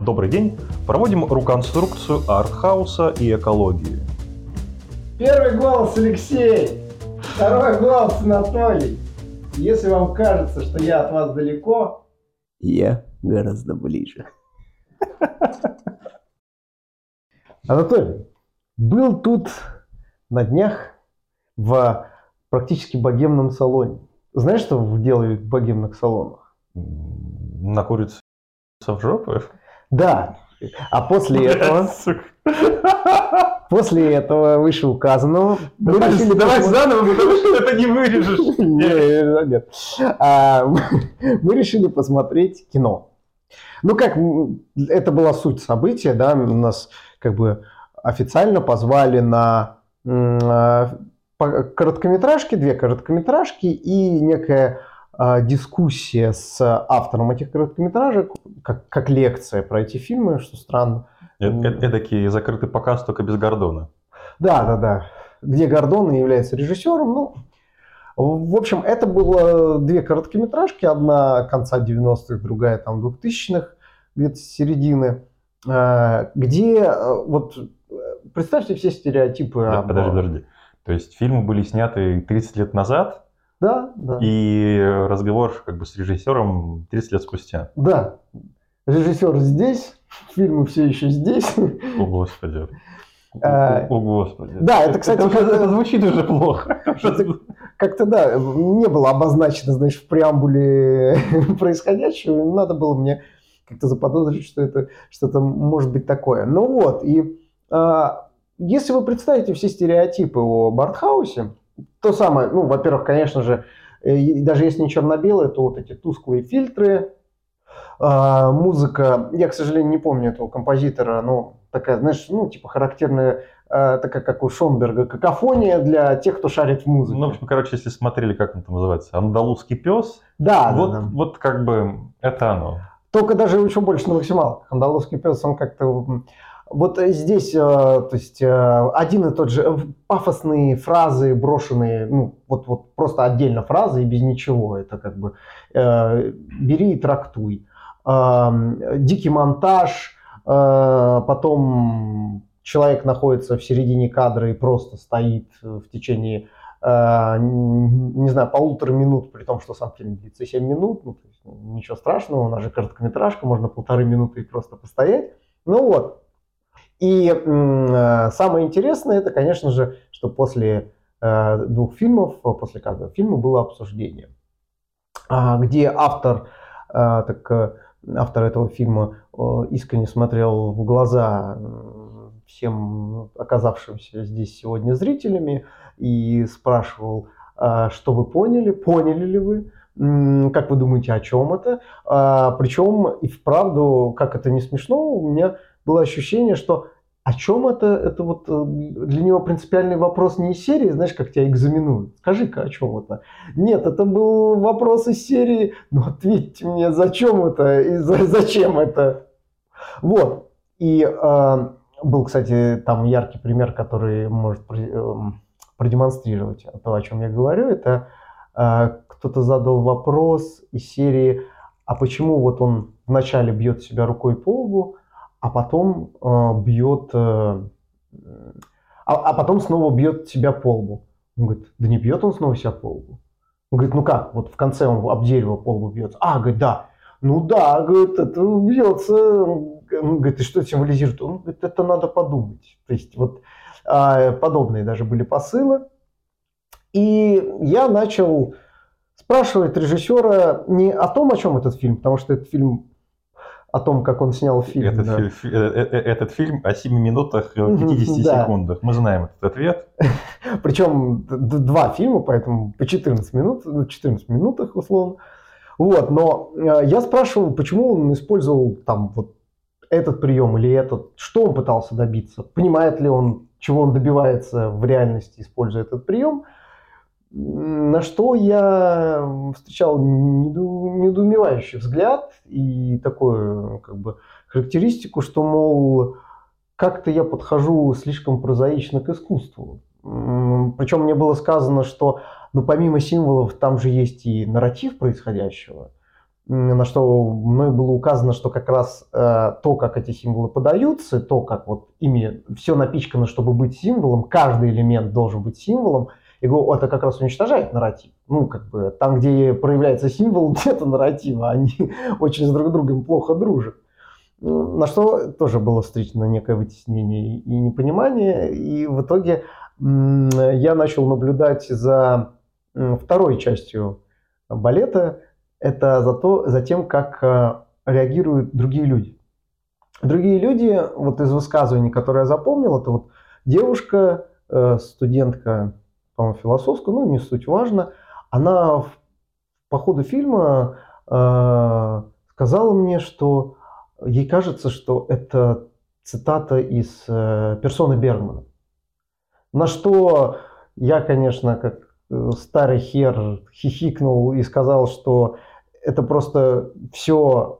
Добрый день. Проводим руконструкцию артхауса и экологии. Первый голос Алексей, второй голос Анатолий. Если вам кажется, что я от вас далеко, я гораздо ближе. Анатолий, был тут на днях в практически богемном салоне. Знаешь, что делают в богемных салонах? На курицу в жопу? Да. А после этого... После этого вышеуказанного... Давай, решили давай заново, потому что это не вырежешь. Нет, нет. А, мы решили посмотреть кино. Ну как, это была суть события, да, нас как бы официально позвали на а, короткометражки, две короткометражки и некая а, дискуссия с автором этих короткометражек, как, как лекция про эти фильмы, что странно. Эдакий закрытый показ только без Гордона. Да, да, да. Где Гордон является режиссером. Ну, в общем, это было две короткометражки. Одна конца 90-х, другая там 2000-х, где-то середины. А, где э, вот представьте все стереотипы. Да, об... Подожди, подожди. То есть фильмы были сняты 30 лет назад, да, да. И разговор как бы с режиссером 30 лет спустя. Да. Режиссер здесь, фильмы все еще здесь. О, Господи. А, о, Господи. Да, это, кстати, это, это, это звучит уже плохо. Как-то, да, не было обозначено, знаешь, в преамбуле происходящего. Надо было мне как-то заподозрить, что это что-то может быть такое. Ну вот, и а, если вы представите все стереотипы о Бартхаусе, то самое, ну, во-первых, конечно же, э, даже если не черно-белые, то вот эти тусклые фильтры, а, музыка, я, к сожалению, не помню этого композитора, но такая, знаешь, ну, типа характерная, а, такая, как у Шонберга, какофония для тех, кто шарит в музыке. Ну, в общем, короче, если смотрели, как он там называется, «Андалузский пес», да, вот, да, да. вот как бы это оно. Только даже еще больше на максималках. «Андалузский пес», он как-то вот здесь, э, то есть, э, один и тот же э, пафосные фразы, брошенные, ну, вот, вот просто отдельно фразы и без ничего. Это как бы бери и трактуй. Дикий монтаж, потом человек находится в середине кадра и просто стоит в течение не знаю, полутора минут, при том, что сам фильм длится 7 минут, ну, то есть, ничего страшного, у нас же короткометражка, можно полторы минуты и просто постоять. Ну вот, и э, самое интересное, это, конечно же, что после э, двух фильмов, после каждого фильма было обсуждение, э, где автор, э, так, э, автор этого фильма э, искренне смотрел в глаза всем оказавшимся здесь сегодня зрителями и спрашивал, э, что вы поняли, поняли ли вы, как вы думаете, о чем это? А, причем и вправду, как это не смешно, у меня было ощущение, что о чем это? Это вот э, для него принципиальный вопрос не из серии, знаешь, как тебя экзаменуют. Скажи-ка, о чем это? Нет, это был вопрос из серии, ну ответьте мне, зачем это и за, зачем это? Вот. И э, был, кстати, там яркий пример, который может э, продемонстрировать то, о чем я говорю. Это э, кто-то задал вопрос из серии, а почему вот он вначале бьет себя рукой по лбу, а потом э, бьет, э, а, а потом снова бьет себя по лбу. Он говорит, да не бьет он снова себя по лбу. Он говорит, ну как, вот в конце он об дерево по лбу бьется. А, говорит, да. Ну да, говорит, это бьется. Он говорит, и что это символизирует? Он говорит, это надо подумать. То есть вот э, подобные даже были посылы. И я начал спрашивать режиссера не о том, о чем этот фильм, потому что этот фильм о том, как он снял фильм. Этот, да. фильм, э, э, э, этот фильм о 7 минутах 50 да. секундах. Мы знаем этот ответ. Причем два фильма, поэтому по 14 минут, 14 минутах условно. Вот, но я спрашивал, почему он использовал там вот этот прием или этот, что он пытался добиться, понимает ли он, чего он добивается в реальности, используя этот прием. На что я встречал недоумевающий взгляд и такую как бы характеристику, что, мол, как-то я подхожу слишком прозаично к искусству. Причем мне было сказано, что ну, помимо символов там же есть и нарратив происходящего. на что мной было указано, что как раз э, то, как эти символы подаются, то, как вот ими все напичкано, чтобы быть символом, каждый элемент должен быть символом, говорю, это как раз уничтожает нарратив. Ну, как бы там, где проявляется символ, нет нарратива, они очень с друг другом плохо дружат. На что тоже было встречено некое вытеснение и непонимание. И в итоге я начал наблюдать за второй частью балета. Это за, то, за тем, как э, реагируют другие люди. Другие люди, вот из высказываний, которые я запомнил, это вот девушка, э, студентка, по-моему, философскую, ну, не суть важно, она по ходу фильма э, сказала мне, что ей кажется, что это цитата из э, персоны Бергмана. На что я, конечно, как э, старый хер хихикнул и сказал, что это просто все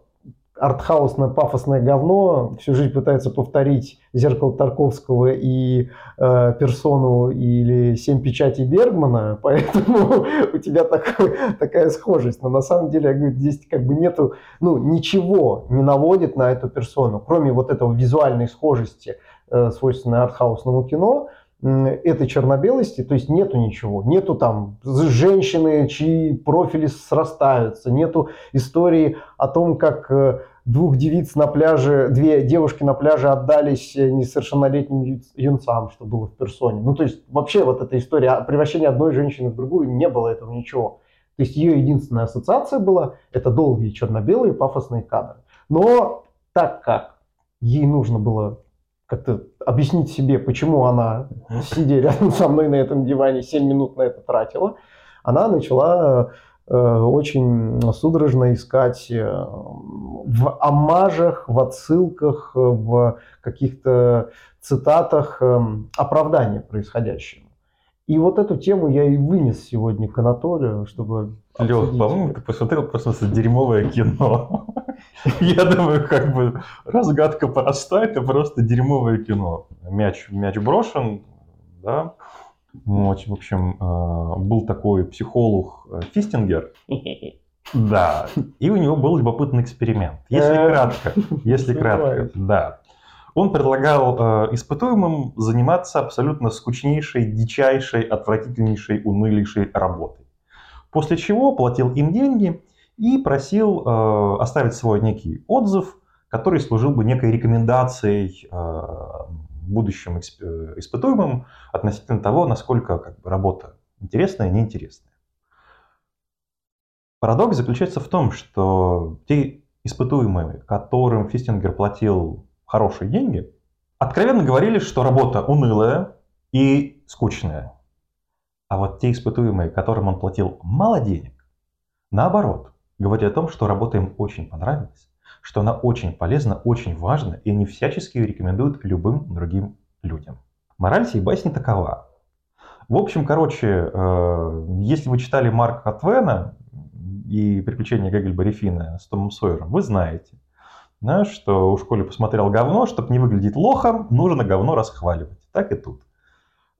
артхаусное пафосное говно, всю жизнь пытается повторить «Зеркало Тарковского» и э, «Персону» или «Семь печатей Бергмана», поэтому у тебя такой, такая схожесть. Но на самом деле, я говорю, здесь как бы нету, ну, ничего не наводит на эту персону, кроме вот этого визуальной схожести, э, свойственной артхаусному кино, этой черно-белости, то есть нету ничего, нету там женщины, чьи профили срастаются, нету истории о том, как э, двух девиц на пляже, две девушки на пляже отдались э, несовершеннолетним юнцам, что было в персоне. Ну, то есть вообще вот эта история превращения одной женщины в другую, не было этого ничего. То есть ее единственная ассоциация была, это долгие черно-белые пафосные кадры. Но так как ей нужно было как-то объяснить себе, почему она, сидя рядом со мной на этом диване, 7 минут на это тратила, она начала э, очень судорожно искать э, в амажах, в отсылках, в каких-то цитатах э, оправдания происходящему. И вот эту тему я и вынес сегодня к Анатолию, чтобы Лех, по-моему, ты посмотрел просто дерьмовое кино. Я думаю, как бы разгадка проста, это просто дерьмовое кино. Мяч, мяч брошен, да. В общем, э, был такой психолог э, Фистингер, да, и у него был любопытный эксперимент. Если э, кратко, если кратко, да. Он предлагал испытуемым заниматься абсолютно скучнейшей, дичайшей, отвратительнейшей, унылейшей работой. После чего платил им деньги и просил э, оставить свой некий отзыв, который служил бы некой рекомендацией э, будущим испытуемым относительно того, насколько как бы, работа интересная, неинтересная. Парадокс заключается в том, что те испытуемые, которым Фистингер платил хорошие деньги, откровенно говорили, что работа унылая и скучная. А вот те испытуемые, которым он платил мало денег, наоборот, говорили о том, что работа им очень понравилась, что она очень полезна, очень важна, и они всячески ее рекомендуют любым другим людям. Мораль сей басни такова. В общем, короче, э, если вы читали Марка Твена и «Приключения Гегельба Фина с Томом Сойером», вы знаете, да, что у школе посмотрел говно, чтобы не выглядеть лохом, нужно говно расхваливать. Так и тут.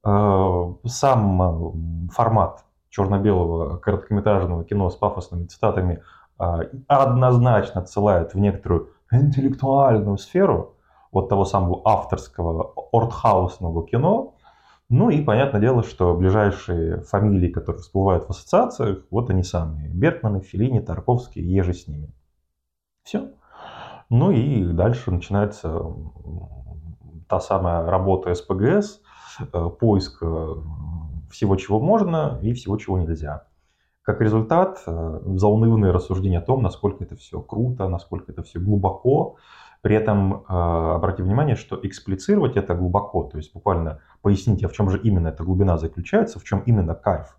Э, сам э, формат черно-белого короткометражного кино с пафосными цитатами а, однозначно отсылает в некоторую интеллектуальную сферу вот того самого авторского ортхаусного кино. Ну и понятное дело, что ближайшие фамилии, которые всплывают в ассоциациях, вот они самые. Бертманы, Филини, Тарковский, еже с ними. Все. Ну и дальше начинается та самая работа СПГС, э, поиск э, всего, чего можно и всего, чего нельзя. Как результат, э, заунывные рассуждения о том, насколько это все круто, насколько это все глубоко. При этом обратите внимание, что эксплицировать это глубоко, то есть буквально пояснить, а в чем же именно эта глубина заключается, в чем именно кайф.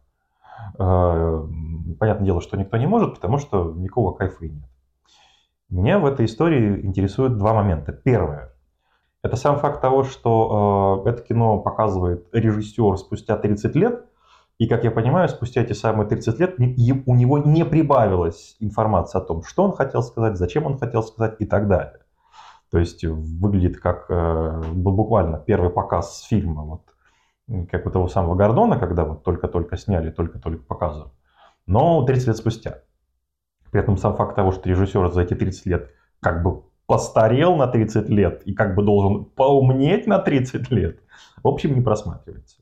Понятное дело, что никто не может, потому что никакого кайфа и нет. Меня в этой истории интересуют два момента. Первое. Это сам факт того, что э, это кино показывает режиссер спустя 30 лет, и, как я понимаю, спустя эти самые 30 лет у него не прибавилась информация о том, что он хотел сказать, зачем он хотел сказать и так далее. То есть выглядит как э, буквально первый показ фильма, вот, как у того самого Гордона, когда вот только-только сняли, только-только показывают, но 30 лет спустя. При этом сам факт того, что режиссер за эти 30 лет как бы постарел на 30 лет и как бы должен поумнеть на 30 лет, в общем, не просматривается.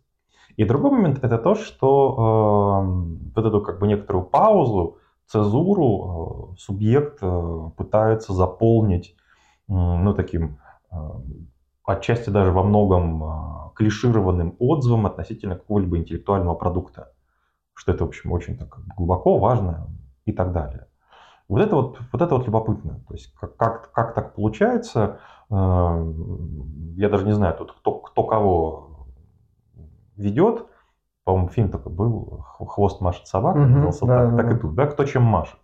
И другой момент это то, что э, вот эту как бы некоторую паузу, цезуру э, субъект э, пытается заполнить, э, ну, таким э, отчасти даже во многом э, клишированным отзывом относительно какого-либо интеллектуального продукта. Что это, в общем, очень так глубоко, важно и так далее. Вот это вот, вот это вот любопытно. То есть как, как, как так получается, э, я даже не знаю, тут кто, кто кого ведет. По-моему, фильм такой был «Хвост машет собака», Мгм, назывался да, так, да, так и тут, да, кто чем машет.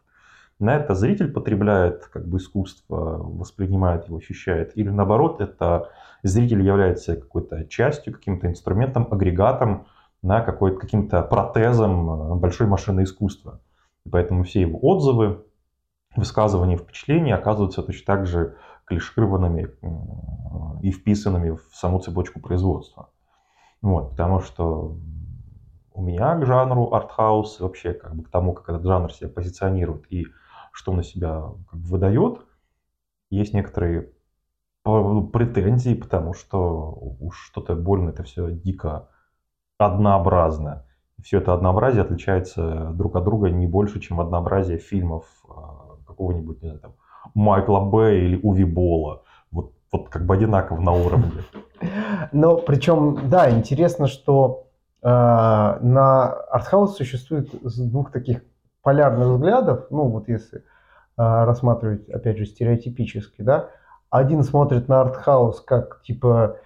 На это зритель потребляет как бы искусство, воспринимает его, ощущает. Или наоборот, это зритель является какой-то частью, каким-то инструментом, агрегатом, на какой-то каким-то протезом э, большой машины искусства. И поэтому все его отзывы, высказывания, впечатления оказываются точно так же клишированными и вписанными в саму цепочку производства. Вот, потому что у меня к жанру артхаус, и вообще как бы к тому, как этот жанр себя позиционирует и что он на себя как бы выдает, есть некоторые претензии, потому что уж что-то больно это все дико однообразно. Все это однообразие отличается друг от друга не больше, чем однообразие фильмов а, какого-нибудь, не знаю, там, Майкла Бэя или Уви Бола. Вот, вот как бы одинаково на уровне. Но причем, да, интересно, что э, на артхаус существует двух таких полярных взглядов, ну вот если э, рассматривать, опять же, стереотипически, да, один смотрит на артхаус как типа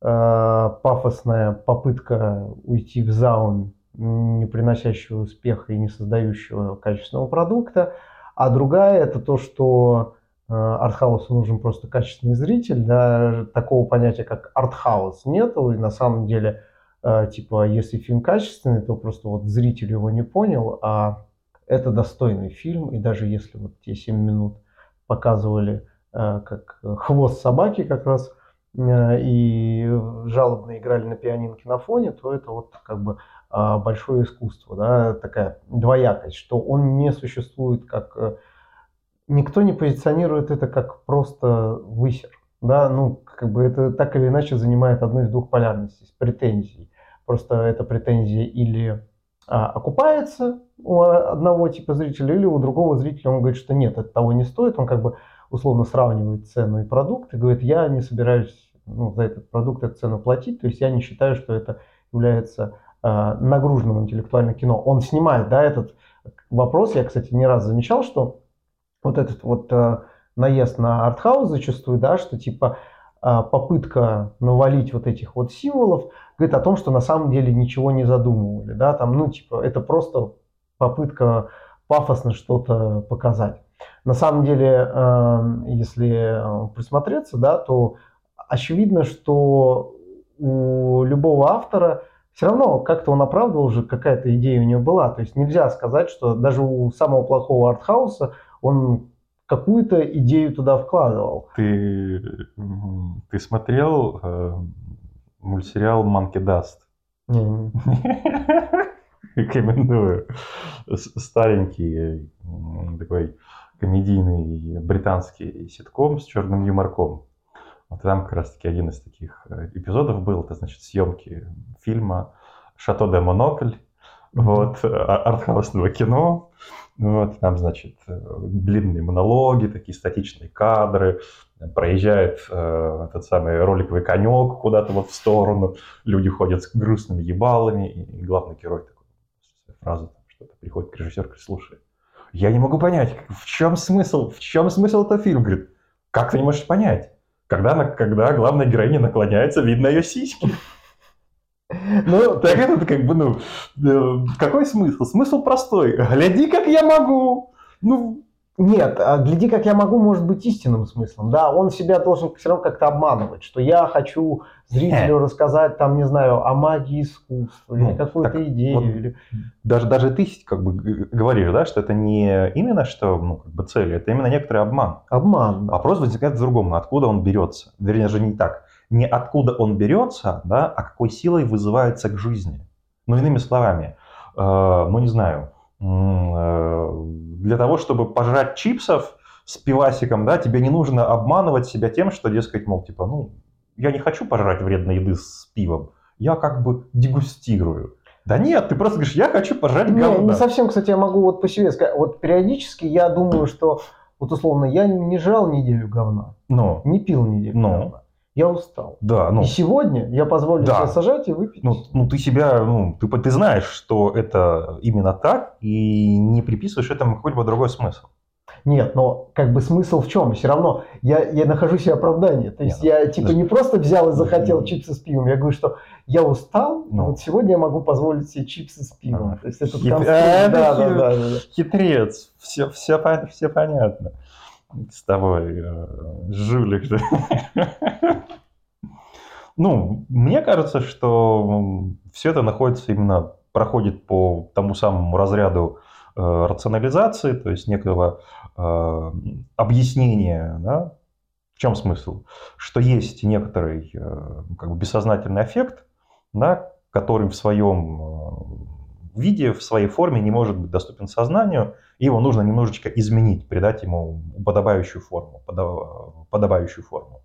э, пафосная попытка уйти в заун, не приносящего успеха и не создающего качественного продукта, а другая это то, что э, артхаусу нужен просто качественный зритель, да, такого понятия, как артхаус нету, и на самом деле, э, типа, если фильм качественный, то просто вот зритель его не понял, а это достойный фильм, и даже если вот те 7 минут показывали э, как хвост собаки как раз, и жалобно играли на пианинке на фоне, то это вот как бы большое искусство, да, такая двоякость, что он не существует как... э, Никто не позиционирует это как просто высер, да, ну, как бы это так или иначе занимает одну из двух полярностей, с претензией. Просто эта претензия или а, окупается у одного типа зрителя, или у другого зрителя он говорит, что нет, это того не стоит, он как бы условно сравнивает цену и продукт и говорит, я не собираюсь ну, за этот продукт эту цену платить, то есть я не считаю, что это является э, нагруженным интеллектуальным кино. Он снимает, да, этот вопрос, я, кстати, не раз замечал, что вот этот вот э, наезд на артхаус зачастую, да, что типа э, попытка навалить вот этих вот символов, говорит о том, что на самом деле ничего не задумывали, да, там, ну, типа, это просто попытка пафосно что-то показать. На самом деле, если присмотреться, да, то очевидно, что у любого автора все равно как-то он оправдывал уже, какая-то идея у него была. То есть нельзя сказать, что даже у самого плохого артхауса он какую-то идею туда вкладывал. Ты, ты смотрел э, мультсериал Monkey Dust? Рекомендую. Старенький м, такой комедийный британский ситком с черным юморком. Вот там как раз таки один из таких э, эпизодов был, это значит съемки фильма «Шато де Монокль», вот, а- артхаусного кино. Вот, там, значит, э, длинные монологи, такие статичные кадры, проезжает э, этот самый роликовый конек куда-то вот в сторону, люди ходят с грустными ебалами, и, главный герой такой, фразу что-то приходит к режиссеру, говорит, слушай, я не могу понять, в чем смысл, в чем смысл этого фильма? Говорит, как ты не можешь понять? Когда, она- когда главная героиня наклоняется, видно ее сиськи. Ну, Так это как бы, ну, э, какой смысл? Смысл простой. Гляди, как я могу. Ну, Нет, а гляди, как я могу, может быть истинным смыслом. Да, он себя должен все равно как-то обманывать, что я хочу зрителю рассказать, там, не знаю, о магии искусства Ну, или какую-то идею. вот или... даже, даже ты как бы говоришь, да, что это не именно что, ну, как бы цель, это именно некоторый обман. Обман. да. Вопрос возникает в другом, откуда он берется. Вернее же не так. Не откуда он берется, да, а какой силой вызывается к жизни. Ну, иными словами, э, ну, не знаю, э, для того, чтобы пожрать чипсов с пивасиком, да, тебе не нужно обманывать себя тем, что, дескать, мол, типа, ну, я не хочу пожрать вредной еды с пивом, я как бы дегустирую. Да нет, ты просто говоришь, я хочу пожрать Не, говна. не совсем, кстати, я могу вот по себе сказать. Вот периодически я думаю, что вот условно я не жрал неделю говна, Ну, не пил неделю Ну. говна. Я устал. да, ну, И сегодня я позволю Да. себе сажать и выпить. ну, ну, ты себя, ну, ты, ты знаешь, что это именно так, и не приписываешь этому какой-либо другой смысл. Нет, но как бы смысл в чем? Все равно я, я нахожу себе оправдание. То есть Нет, я типа ну, не просто взял и захотел ну, чипсы с пивом. Я говорю, что я устал, Ну. вот сегодня я могу позволить себе чипсы с пивом. Ага. То есть этот Хит- конструкт- А, да, это да, да, да, да. Хитрец, все, все, все понятно. С тобой, э, жулик. да. Ну, мне кажется, что все это находится именно, проходит по тому самому разряду э, рационализации, то есть некого э, объяснения, да? В чем смысл? Что есть некоторый э, как бы бессознательный эффект, да, который в своем э, виде, в своей форме не может быть доступен сознанию, и его нужно немножечко изменить, придать ему подобающую форму, подо- подобающую форму.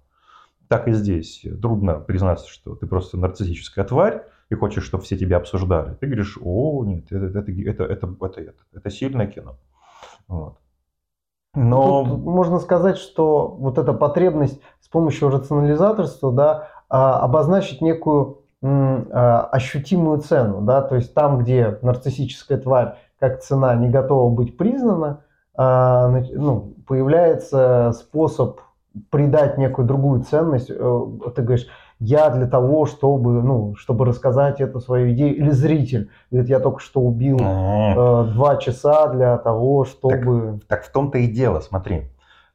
Так и здесь. Трудно признаться, что ты просто нарциссическая тварь и хочешь, чтобы все тебя обсуждали. Ты говоришь, о, нет, это, это, это, это, это, это, это сильное кино. Вот. Но... Тут можно сказать, что вот эта потребность с помощью рационализаторства, да, а, обозначить некую ощутимую цену, да, то есть там, где нарциссическая тварь как цена не готова быть признана, а, ну, появляется способ придать некую другую ценность. Э, Ты говоришь, я для того, чтобы, ну, чтобы рассказать эту свою идею, или зритель говорит, я только что убил э, два часа для того, чтобы... Так в том-то и дело, смотри.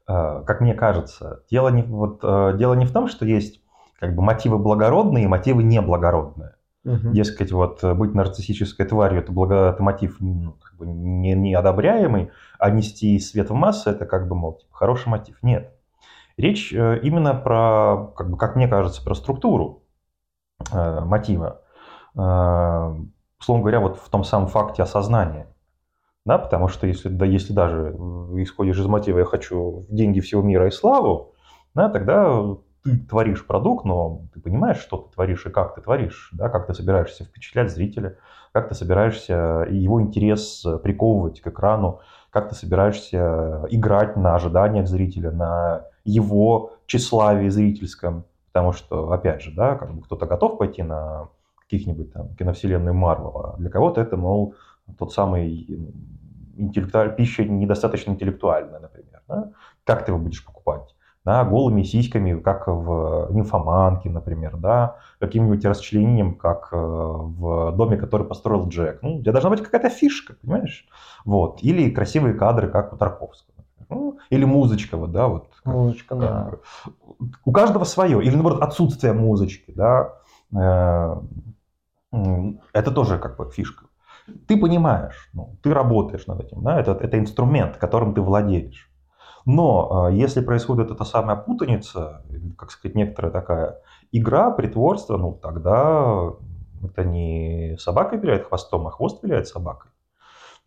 Э, Как мне кажется, дело не, вот, э, дело не в том, что есть как бы мотивы благородные и мотивы неблагородные. Мгм. Дескать, вот э, быть нарциссической тварью это, благо, это мотив ну, как бы не, неодобряемый, а нести свет в массы это как бы, мол, типа, хороший мотив. Нет. Речь э, именно про, как, бы, как мне кажется, про структуру э, мотива. Э, условно говоря, вот в том самом факте осознания. Да, потому что если, да, если даже э, исходишь из мотива «я хочу деньги всего мира и славу», да, тогда ты творишь продукт, но ты понимаешь, что ты творишь и как ты творишь, да, как ты собираешься впечатлять зрителя, как ты собираешься его интерес э, приковывать к экрану, как ты собираешься играть на ожиданиях зрителя, на его тщеславии зрительском. Потому что, опять же, да, как бы кто-то готов пойти на каких-нибудь там киновселенную Марвел, а для кого-то это, мол, тот самый интеллектуаль... пища недостаточно интеллектуальная, например. Да? Как ты его будешь покупать? Да, голыми сиськами, как в нимфоманке, например, да, каким-нибудь расчленением, как э, в доме, который построил Джек. Ну, у тебя должна быть какая-то фишка, понимаешь? Вот. Или красивые кадры, как у Тарковского. Ну, или музычка, вот, да, вот. Музычка, как да. У каждого свое. Или, наоборот, отсутствие музычки, да. Э, Это тоже как бы фишка. Ты понимаешь, ну, ты работаешь над этим, да, это, это инструмент, которым ты владеешь. Но э, если происходит эта самая путаница, как сказать, некоторая такая игра, притворство, ну тогда это не собака виляет хвостом, а хвост виляет собакой.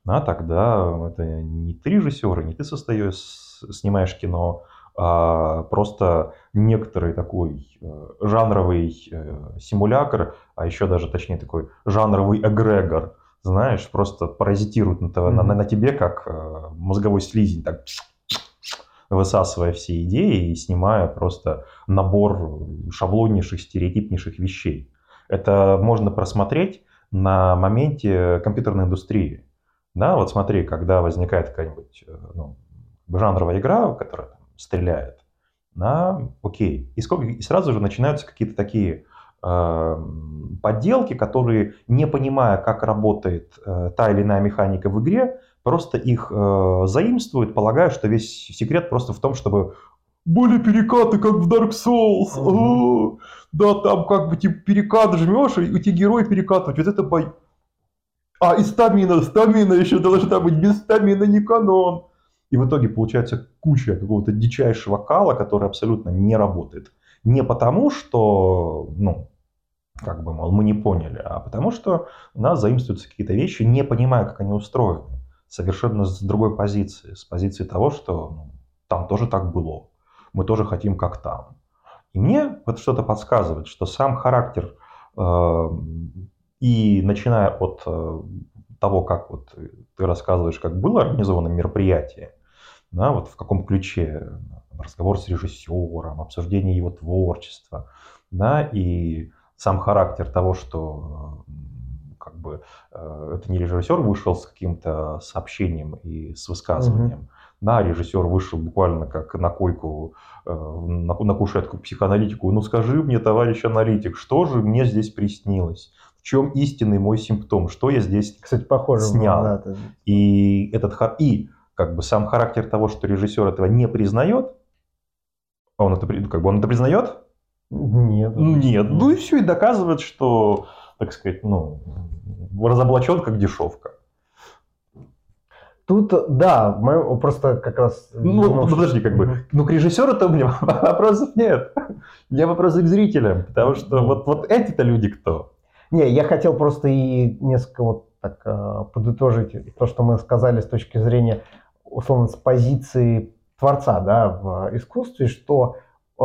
А тогда это не ты режиссер, не ты состаешь, снимаешь кино, а просто некоторый такой э, жанровый э, симулятор, а еще даже точнее такой жанровый эгрегор, знаешь, просто паразитирует на, т- на- на- на тебе, как э, мозговой слизень, так высасывая все идеи и снимая просто набор шаблоннейших, стереотипнейших вещей. Это можно просмотреть на моменте компьютерной индустрии. Да, вот смотри, когда возникает какая-нибудь э, ну, жанровая игра, которая там стреляет, да, окей. И, сколько, и сразу же начинаются какие-то такие э, подделки, которые, не понимая, как работает э, та или иная механика в игре, просто их э, заимствуют, полагая, что весь секрет просто в том, чтобы были перекаты, как в Dark Souls. Да, там как бы типа перекат жмешь, и у тебя герой перекатывать. Вот это бой. А, и стамина, стамина еще должна быть, без стамина не канон. И в итоге получается куча какого-то дичайшего кала, который абсолютно не работает. Не потому, что, ну, как бы, мол, мы не поняли, а потому что у нас заимствуются какие-то вещи, не понимая, как они устроены. Совершенно с другой позиции, с позиции того, что ну, там тоже так было, мы тоже хотим как там. И мне вот что-то подсказывает, что сам характер э, и начиная от э, того, как вот ты рассказываешь, как было организовано мероприятие, да, вот в каком ключе разговор с режиссером, обсуждение его творчества, да, и сам характер того, что как бы э, это не режиссер вышел с каким-то сообщением и с высказыванием, mm-hmm. да, режиссер вышел буквально как на койку, э, на, на кушетку психоаналитику, ну скажи мне, товарищ аналитик, что же мне здесь приснилось? В чем истинный мой симптом? Что я здесь Кстати, похоже снял? Да, это... И этот и как бы сам характер того, что режиссер этого не признает, он это, как бы он это признает? Нет. Нет. Ну и все, и доказывает, что, так сказать, ну, разоблачен как дешевка. Тут, да, мы просто как раз... Ну, ну подожди, как бы, ну, к режиссеру-то у меня вопросов нет. У меня вопросы к зрителям, потому что вот, вот эти-то люди кто? Не, я хотел просто и несколько вот так э, подытожить то, что мы сказали с точки зрения, условно, с позиции творца, да, в искусстве, что э,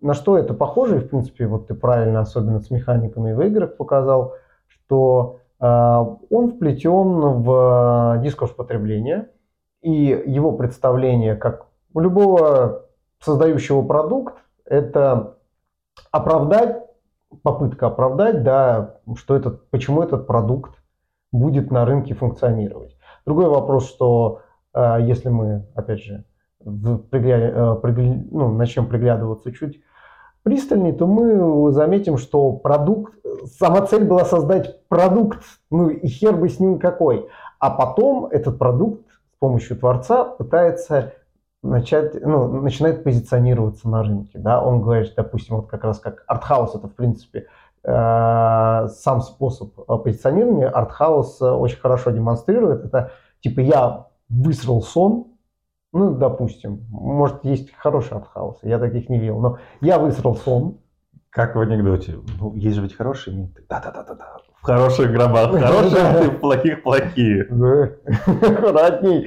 на что это похоже, и, в принципе, вот ты правильно, особенно с механиками в играх показал, что э, он вплетен в дискурс потребления, и его представление, как у любого создающего продукт, это оправдать попытка оправдать, да, что этот, почему этот продукт будет на рынке функционировать. Другой вопрос, что э, если мы, опять же, пригля, э, пригля, ну, начнем приглядываться чуть пристальнее, то мы заметим, что продукт, сама цель была создать продукт, ну и хер бы с ним какой. А потом этот продукт с помощью творца пытается начать, ну, начинает позиционироваться на рынке. Да? Он говорит, допустим, вот как раз как артхаус, это в принципе э, сам способ позиционирования. Артхаус очень хорошо демонстрирует. Это типа я высрал сон, ну, допустим, может, есть хороший артхаус, я таких не видел, но я высрал сон, как в анекдоте. Ну, есть же ведь хорошие менты. Да-да-да-да-да. В хороших гробах хорошие в плохих плохие. Аккуратней.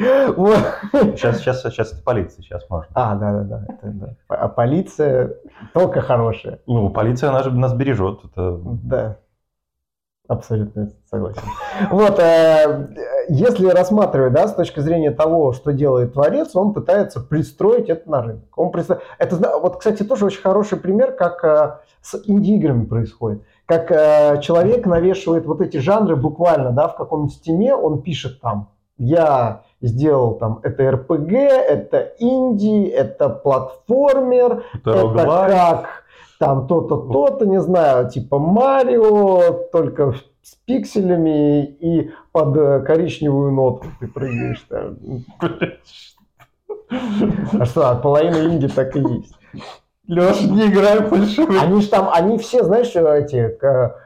Сейчас, сейчас, сейчас это полиция, сейчас можно. А, да-да-да. А полиция только хорошая. Ну, полиция, она же нас бережет. Это... Да. Абсолютно согласен. Вот, э, если рассматривать, да, с точки зрения того, что делает творец, он пытается пристроить это на рынок. Он пристро... Это, вот, кстати, тоже очень хороший пример, как э, с инди-играми происходит. Как э, человек навешивает вот эти жанры буквально, да, в каком-нибудь стиме, он пишет там, я сделал там, это РПГ, это инди, это платформер, это, это как там то-то, то-то, не знаю, типа Марио, только с пикселями и под э, коричневую нотку ты прыгаешь там. А что, половина инди так и есть. Леш, не играй больше. Они же там, они все, знаешь, эти,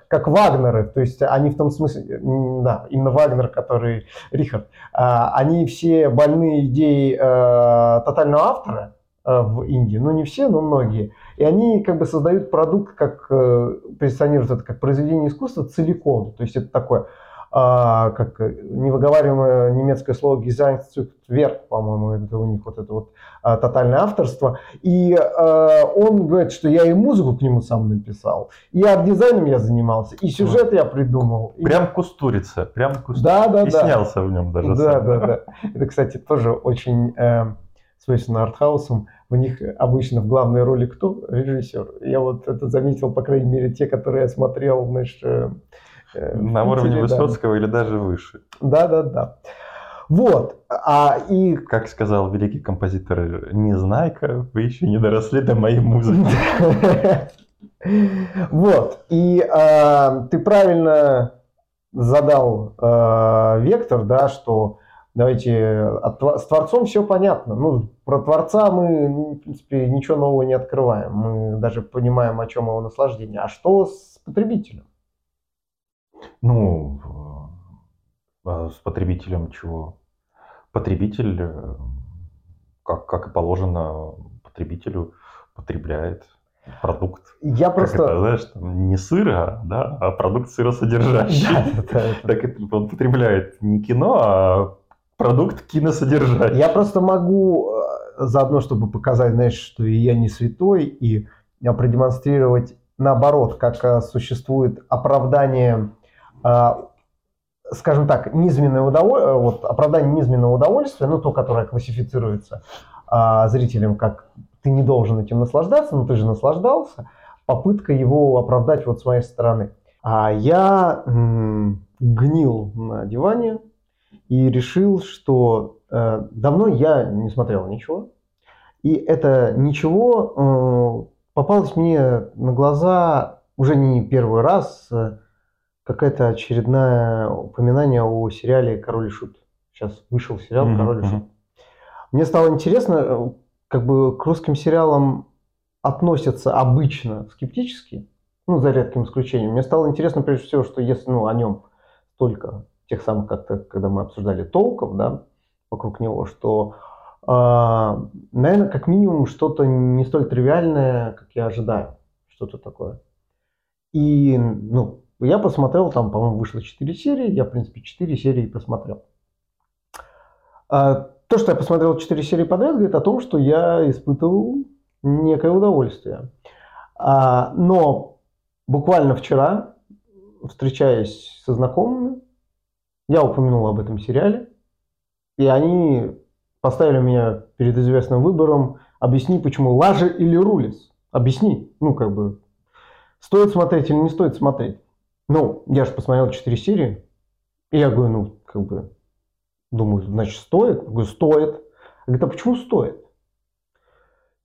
как Вагнеры, то есть они в том смысле, да, именно Вагнер, который Рихард, а, они все больные идеи э, тотального автора э, в Индии, ну не все, но многие. И они как бы создают продукт, как э, позиционируют это как произведение искусства целиком. То есть это такое, а, как невыговариваемое немецкое слово Gesangwerk, по-моему, это у них вот это вот а, тотальное авторство. И а, он говорит, что я и музыку к нему сам написал, и арт-дизайном я занимался, и сюжет я придумал. Прям кустурица, прям кустурица. Да, да, и да. снялся в нем даже. Да, сам. да, да. Это, кстати, тоже очень э, свойственно артхаусам у них обычно в главной роли кто? Режиссер. Я вот это заметил, по крайней мере, те, которые я смотрел, значит, э, э на уровне Высоцкого да. или даже выше. Да, да, да. Вот. А, и... Как сказал великий композитор Незнайка, вы еще не доросли до моей музыки. Вот. И э, ты правильно задал э, вектор, да, что давайте от, с Творцом все понятно. Ну, про Творца мы, ну, в принципе, ничего нового не открываем. Мы даже понимаем, о чем его наслаждение. А что с потребителем? Ну, а с потребителем чего? Потребитель, э, как, как и положено потребителю, потребляет продукт. Я просто... Как это, знаешь, не сыра, да, а продукт сыросодержащий. Да, да, да. Так это он потребляет не кино, а Продукт киносодержания. Я просто могу э, заодно, чтобы показать, знаешь, что и я не святой, и э, продемонстрировать наоборот, как э, существует оправдание, скажем так, низменное удовольствие, вот оправдание низменного удовольствия, ну то, которое классифицируется зрителям как ты не должен этим наслаждаться, но ты же наслаждался, попытка его оправдать вот с моей стороны. А я гнил на диване и решил, что э, давно я не смотрел ничего. И это ничего э, попалось мне на глаза уже не первый раз. Э, какое-то очередное упоминание о сериале «Король и Шут». Сейчас вышел сериал «Король и Шут». Мне стало интересно, э, как бы к русским сериалам относятся обычно скептически, ну, за редким исключением. Мне стало интересно, прежде всего, что если ну, о нем только тех самых, как-то, когда мы обсуждали толков, да, вокруг него, что, э, наверное, как минимум что-то не столь тривиальное, как я ожидаю, что-то такое. И, ну, я посмотрел, там, по-моему, вышло 4 серии, я, в принципе, 4 серии посмотрел. А, то, что я посмотрел 4 серии подряд, говорит о том, что я испытывал некое удовольствие. А, но буквально вчера, встречаясь со знакомыми, я упомянул об этом сериале, и они поставили меня перед известным выбором, объясни, почему Лажа или Рулис. Объясни, ну, как бы, стоит смотреть или не стоит смотреть. Ну, я же посмотрел 4 серии, и я говорю, ну, как бы, думаю, значит, стоит? Я говорю, стоит. Говорит, а почему стоит?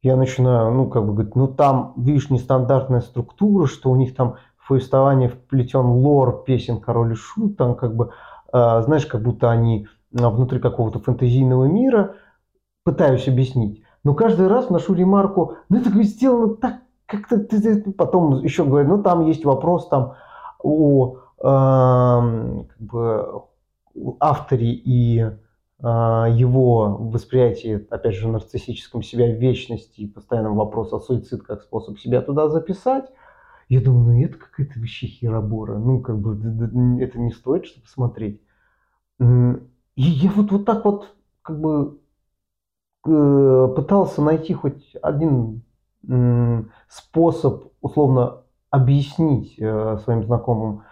Я начинаю, ну, как бы, говорить, ну, там, видишь, нестандартная структура, что у них там в повествование вплетен лор песен Король и Шут, там, как бы, знаешь, как будто они а, внутри какого-то фэнтезийного мира, пытаюсь объяснить. Но каждый раз ношу ремарку, ну, это говорит, сделано так, как-то, потом еще говорю, ну, там есть вопрос там о э, как бы, авторе и а, его восприятии, опять же, нарциссическом себя в вечности и постоянном вопрос о суицид как способ себя туда записать, я думаю, ну это какая-то вообще херобора, ну как бы это не стоит, чтобы смотреть. И я вот, вот так вот как бы э, пытался найти хоть один способ условно объяснить э, своим знакомым,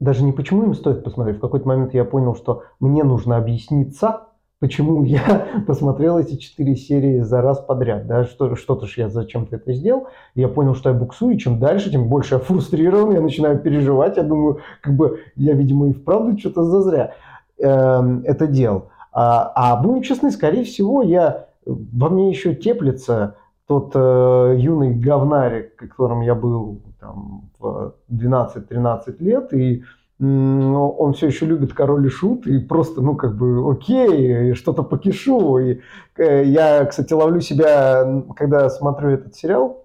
даже не почему им стоит посмотреть. В какой-то момент я понял, что мне нужно объясниться, почему я посмотрел эти четыре серии за раз подряд. Да? Что, что-то ж я зачем-то это сделал. Я понял, что я буксую, и чем дальше, тем больше я фрустрирован, я начинаю переживать. Я думаю, как бы я, видимо, и вправду что-то зазря э, это делал. А, а будем честны, скорее всего, я во мне еще теплится тот э, юный говнарик, которым я был там, в 12-13 лет, и он все еще любит король и шут, и просто, ну, как бы, окей, что-то покишу. И э, я, кстати, ловлю себя, когда смотрю этот сериал,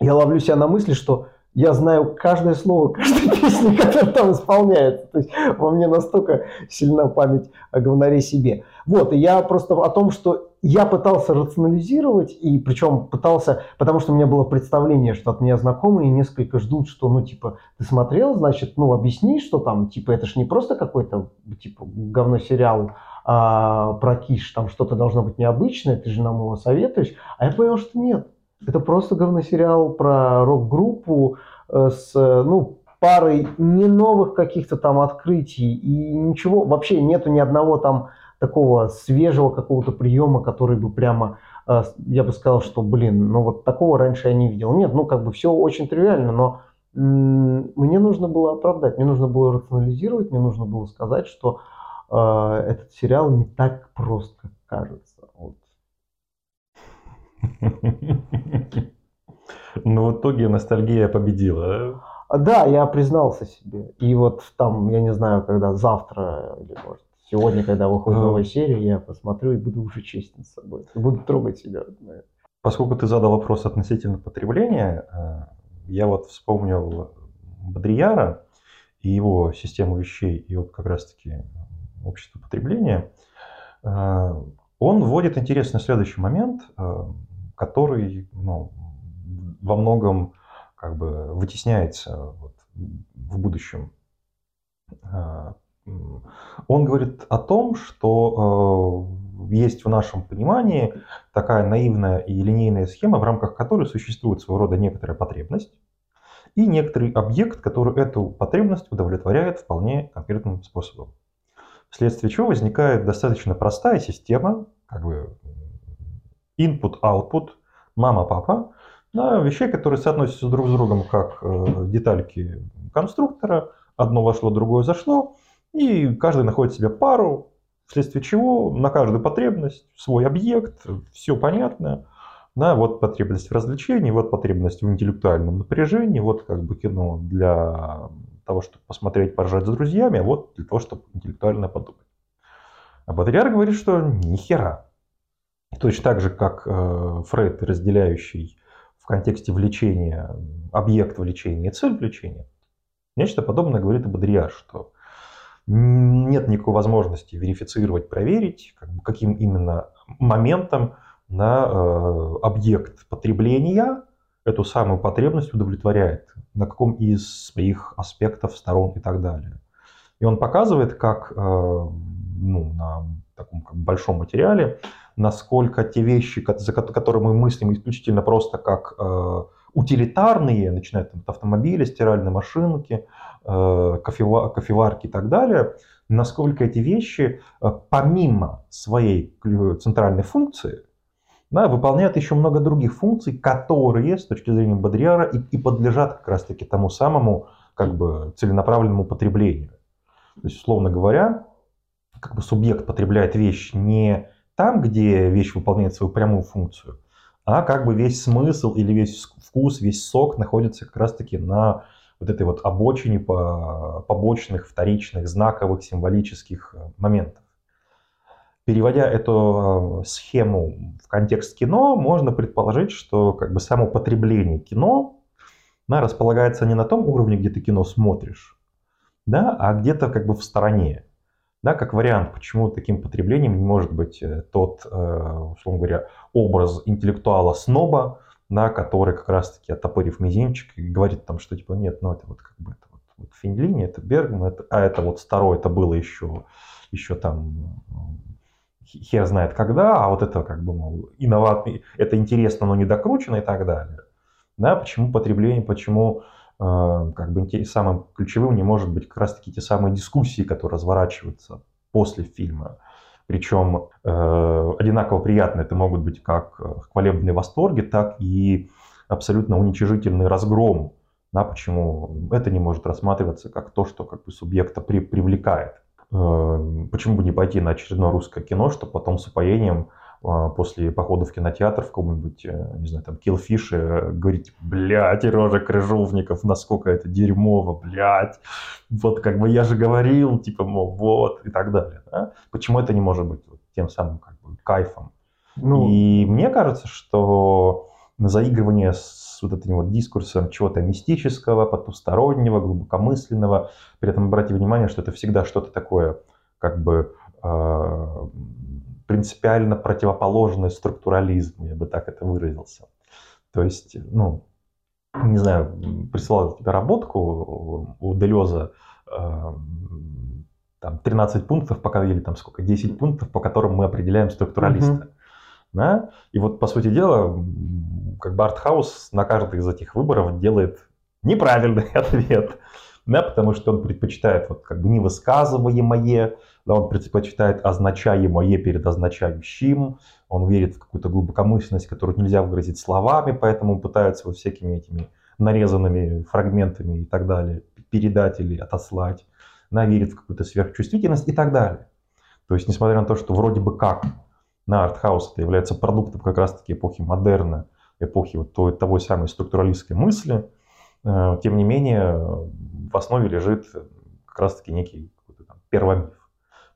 я ловлю себя на мысли, что я знаю каждое слово каждой песни, которая там исполняется. То есть во мне настолько сильна память о говнаре себе. Вот, и я просто о том, что я пытался рационализировать, и причем пытался, потому что у меня было представление, что от меня знакомые несколько ждут, что, ну, типа, ты смотрел, значит, ну, объясни, что там, типа, это ж не просто какой-то, типа, говно сериал а, про киш, там что-то должно быть необычное, ты же нам его советуешь. А я понял, что нет. Это просто говно сериал про рок-группу э, с, ну, парой не новых каких-то там открытий и ничего, вообще нету ни одного там такого свежего какого-то приема, который бы прямо, э, я бы сказал, что, блин, ну вот такого раньше я не видел. Нет, ну как бы все очень тривиально, но мне нужно было оправдать, мне нужно было рационализировать, мне нужно было сказать, что э, этот сериал не так прост, как кажется. Но в итоге ностальгия победила. Да, я признался себе. И вот там, я не знаю, когда завтра или может Сегодня, когда выходит новая серия, я посмотрю и буду уже честен с собой. Буду трогать себя. Поскольку ты задал вопрос относительно потребления, э, я вот вспомнил Бодрияра и его систему вещей, и вот как раз-таки общество потребления. Э, он вводит интересный следующий момент, э, который ну, во многом как бы вытесняется вот в будущем Он говорит о том, что э, есть в нашем понимании такая наивная и линейная схема, в рамках которой существует своего рода некоторая потребность и некоторый объект, который эту потребность удовлетворяет вполне конкретным способом. Вследствие чего возникает достаточно простая система, как бы input-output, мама-папа, на вещей, которые соотносятся друг с другом как э, детальки конструктора, одно вошло, другое зашло, и каждый находит себе пару, вследствие чего на каждую потребность свой объект, все понятно. Да, вот потребность в развлечении, вот потребность в интеллектуальном напряжении, вот как бы кино для того, чтобы посмотреть, поржать с друзьями, а вот для того, чтобы интеллектуально подумать. А Бодрияр говорит, что ни хера. Точно так же, как э, Фрейд, разделяющий в контексте влечения объект влечения и цель влечения, нечто подобное говорит и Бодрияр, что нет никакой возможности верифицировать, проверить, как бы, каким именно моментом на э, объект потребления эту самую потребность удовлетворяет, на каком из своих аспектов, сторон и так далее. И он показывает, как э, ну, на таком как большом материале, насколько те вещи, за которые мы мыслим исключительно просто как э, утилитарные, начиная от автомобиля, стиральной машинки, э, кофеварки и так далее, насколько эти вещи э, помимо своей центральной функции да, выполняют еще много других функций, которые с точки зрения Бодриара и, и подлежат как раз-таки тому самому как бы целенаправленному потреблению. То есть, условно говоря, как бы субъект потребляет вещь не там, где вещь выполняет свою прямую функцию, а как бы весь смысл или весь вкус, весь сок находится как раз-таки на вот этой вот обочине по побочных, вторичных, знаковых, символических э, моментов. Переводя эту э, схему в контекст кино, можно предположить, что как бы само потребление кино да, располагается не на том уровне, где ты кино смотришь, да, а где-то как бы в стороне. Да, как вариант, почему таким потреблением не может быть э, тот, э, условно говоря, образ интеллектуала-сноба, да, который как раз-таки оттопырив мизинчик и говорит там, что типа нет, ну это вот как бы это вот, вот Финлини, это Бергман, это, а это вот старое, это было еще, еще там хер знает когда, а вот это как бы, мол, инноватный, это интересно, но не докручено и так далее. Да, почему потребление, почему как бы самым ключевым не может быть как раз таки те самые дискуссии, которые разворачиваются после фильма. Причем э, одинаково приятные это могут быть как хвалебные восторги, так и абсолютно уничижительный разгром. Да, почему это не может рассматриваться как то, что как бы субъекта при, привлекает. Э, почему бы не пойти на очередное русское кино, чтобы потом с упоением а, после похода в кинотеатр в каком-нибудь, э, не знаю, там, Киллфише э, говорить, блядь, рожа крыжовников, насколько это дерьмово, блядь, вот как бы я же говорил, типа, мол, вот, и так далее. Да? Почему это не может быть вот тем самым как бы кайфом? Ну... И мне кажется, что на заигрывание с вот этим вот дискурсом чего-то мистического, потустороннего, глубокомысленного, при этом обратите внимание, что это всегда что-то такое, как бы а, принципиально противоположный структурализму, я бы так это выразился. То есть, ну, не знаю, присылал тебе работку у Делеза, э, там 13 пунктов, пока или там сколько, 10 пунктов, по которым мы определяем структуралиста. Mm-hmm. Да? И вот, по сути дела, как бы артхаус на каждый из этих выборов делает неправильный ответ да, потому что он предпочитает вот как бы невысказываемое, да, он предпочитает означаемое перед означающим, он верит в какую-то глубокомысленность, которую нельзя выразить словами, поэтому пытается вот всякими этими нарезанными фрагментами и так далее передать или отослать, да, верит в какую-то сверхчувствительность и так далее. То есть, несмотря на то, что вроде бы как на артхаус это является продуктом как раз-таки эпохи модерна, эпохи вот той, того самой структуралистской мысли, э, тем не менее в основе лежит как раз-таки некий первомиф.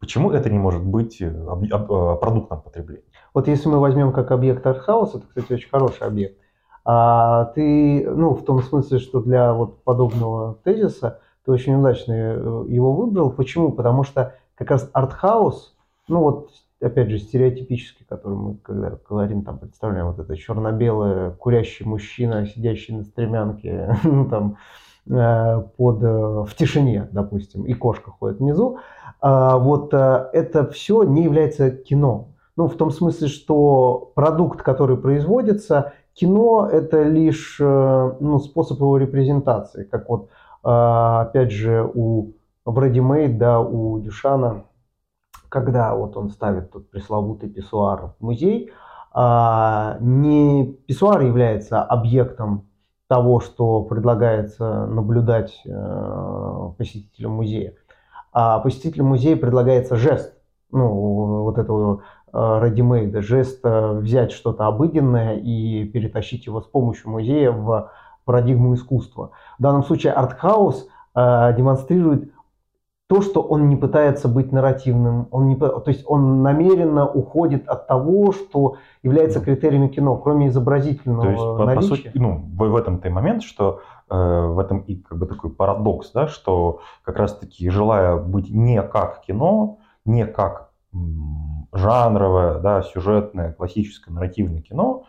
Почему это не может быть э, э, продуктом потребления? Вот если мы возьмем как объект артхаус, это, кстати, очень хороший объект, а ты, ну, в том смысле, что для вот подобного тезиса ты очень удачно его выбрал. Почему? Потому что как раз артхаус, ну вот, опять же, стереотипический, который мы, когда говорим, там, представляем вот это черно-белое, курящий мужчина, сидящий на стремянке, ну, там, э, под, э, в тишине, допустим, и кошка ходит внизу, а, вот э, это все не является кино. Ну, в том смысле, что продукт, который производится, кино это лишь ну, способ его репрезентации, как вот, опять же, у Made, да, у Дюшана, когда вот он ставит тут пресловутый писсуар в музей, а, не писсуар является объектом того, что предлагается наблюдать э, посетителям музея, а посетителям музея предлагается жест, ну, вот этого ready-made, жест э, взять что-то обыденное и перетащить его с помощью музея в парадигму искусства. В данном случае артхаус э, демонстрирует то, что он не пытается быть нарративным, он не, то есть он намеренно уходит от того, что является критериями кино, кроме изобразительного то есть, наличия. По, сути, ну, в, в этом-то и момент, что э, в этом и как бы такой парадокс, да, что как раз-таки желая быть не как кино, не как жанровое, да, сюжетное, классическое нарративное кино,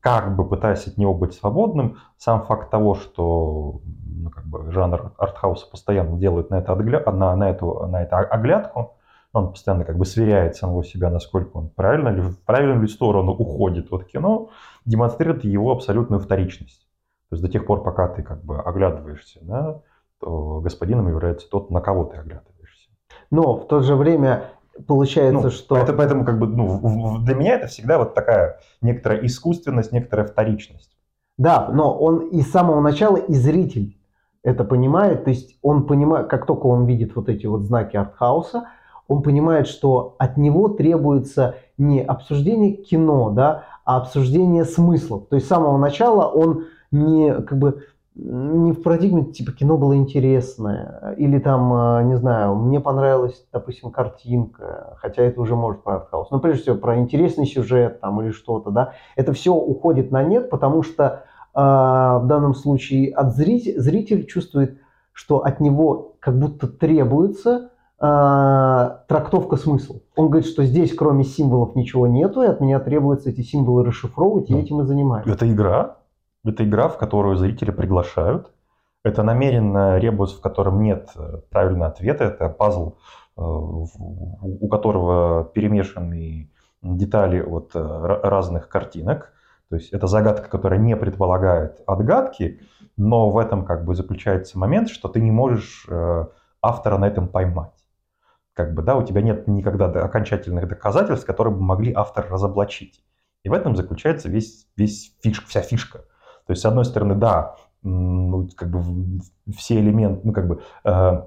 как бы пытаясь от него быть свободным, сам факт того, что ну, как бы жанр артхауса постоянно делает на это, отгля... на, на, эту, на это оглядку, он постоянно как бы сверяет самого себя, насколько он правильно ли, в правильную ли сторону уходит от кино, демонстрирует его абсолютную вторичность. То есть до тех пор, пока ты как бы оглядываешься, да, то господином является тот, на кого ты оглядываешься. Но в то же время получается, ну, что... Это, поэтому как бы, ну, для меня это всегда вот такая некоторая искусственность, некоторая вторичность. Да, но он и с самого начала и зритель это понимает, то есть он понимает, как только он видит вот эти вот знаки артхауса, он понимает, что от него требуется не обсуждение кино, да, а обсуждение смыслов. То есть с самого начала он не как бы не в парадигме типа кино было интересное. Или там а, не знаю мне понравилась допустим картинка хотя это уже может про артхаус. Но прежде всего про интересный сюжет там или что-то да. Это все уходит на нет потому что а, в данном случае от зрителя, зритель чувствует, что от него как будто требуется а, трактовка смысла. Он говорит, что здесь кроме символов ничего нету, и от меня требуется эти символы расшифровывать, и ну, этим и занимаюсь. Это игра, это игра, в которую зрители приглашают. Это намеренно ребус, в котором нет э, правильного ответа. Это пазл, э, у которого перемешаны детали от э, разных картинок. То есть это загадка, которая не предполагает отгадки, но в этом как бы заключается момент, что ты не можешь автора на этом поймать. Как бы, да, у тебя нет никогда окончательных доказательств, которые бы могли автора разоблачить. И в этом заключается весь, весь фиш, вся фишка. То есть, с одной стороны, да, ну, как бы все элементы, ну, как бы э,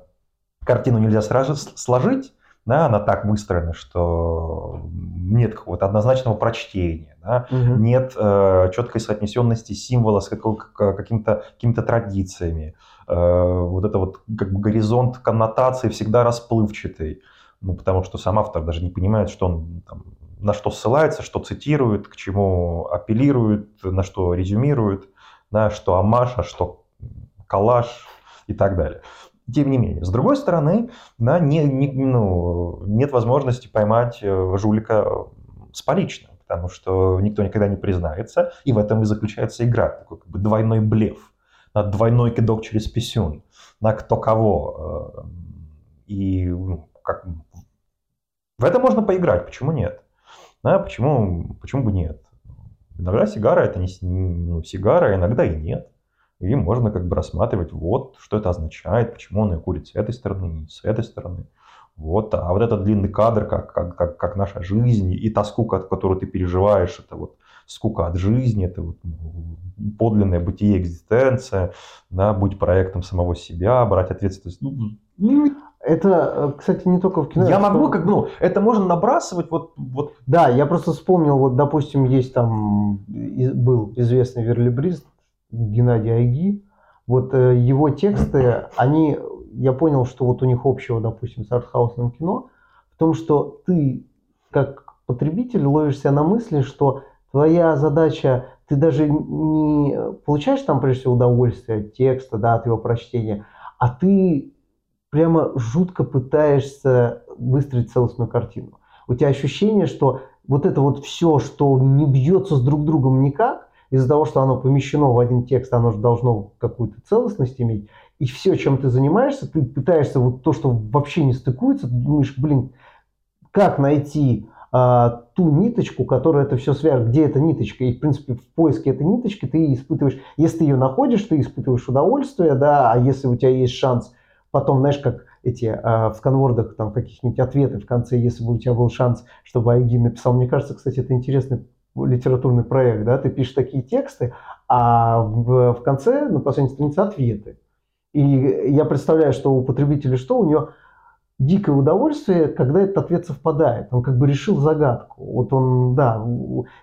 картину нельзя сразу сложить, да, она так выстроена, что нет какого-то однозначного прочтения, да, угу. нет э, четкой соотнесенности символа с каким-то, какими-то традициями. Э, вот это вот как бы горизонт коннотации всегда расплывчатый, ну, потому что сам автор даже не понимает, что он там, на что ссылается, что цитирует, к чему апеллирует, на что резюмирует, да, что амаш, а что коллаж и так далее. Тем не менее, с другой стороны, да, не, не, ну, нет возможности поймать э, жулика э, с поличным, потому что никто никогда не признается, и в этом и заключается игра, такой как бы двойной блеф, на двойной кидок через писюн, на кто кого. Э, и ну, как, в это можно поиграть, почему нет? Да, почему, почему бы нет? Иногда сигара это не ну, сигара, иногда и нет. И можно как бы рассматривать, вот, что это означает, почему он ее курит с этой стороны, не с этой стороны. Вот, а вот этот длинный кадр, как, как, как, как наша жизнь, и та скука, которую ты переживаешь, это вот скука от жизни, это вот ну, подлинное бытие, экзистенция, да, быть проектом самого себя, брать ответственность. Ну, ну это, э, кстати, не только в кино. Я могу, как ну, это можно набрасывать вот, вот. Да, я просто вспомнил, вот, допустим, есть там был известный верлибрист Геннадий Айги, вот э, его тексты, они, я понял, что вот у них общего, допустим, с артхаусным кино, в том, что ты как потребитель ловишься на мысли, что твоя задача, ты даже не получаешь там прежде всего удовольствие от текста, да, от его прочтения, а ты прямо жутко пытаешься выстроить целостную картину. У тебя ощущение, что вот это вот все, что не бьется с друг другом никак, из-за того, что оно помещено в один текст, оно же должно какую-то целостность иметь. И все, чем ты занимаешься, ты пытаешься вот то, что вообще не стыкуется, ты думаешь, блин, как найти а, ту ниточку, которая это все связывает, где эта ниточка. И, в принципе, в поиске этой ниточки ты испытываешь, если ты ее находишь, ты испытываешь удовольствие, да, а если у тебя есть шанс потом, знаешь, как эти э, в сканвордах там каких-нибудь ответы в конце, если бы у тебя был шанс, чтобы Айги написал. Мне кажется, кстати, это интересный литературный проект, да, ты пишешь такие тексты, а в, в конце на последней странице ответы. И я представляю, что у потребителя что, у него дикое удовольствие, когда этот ответ совпадает. Он как бы решил загадку. Вот он, да,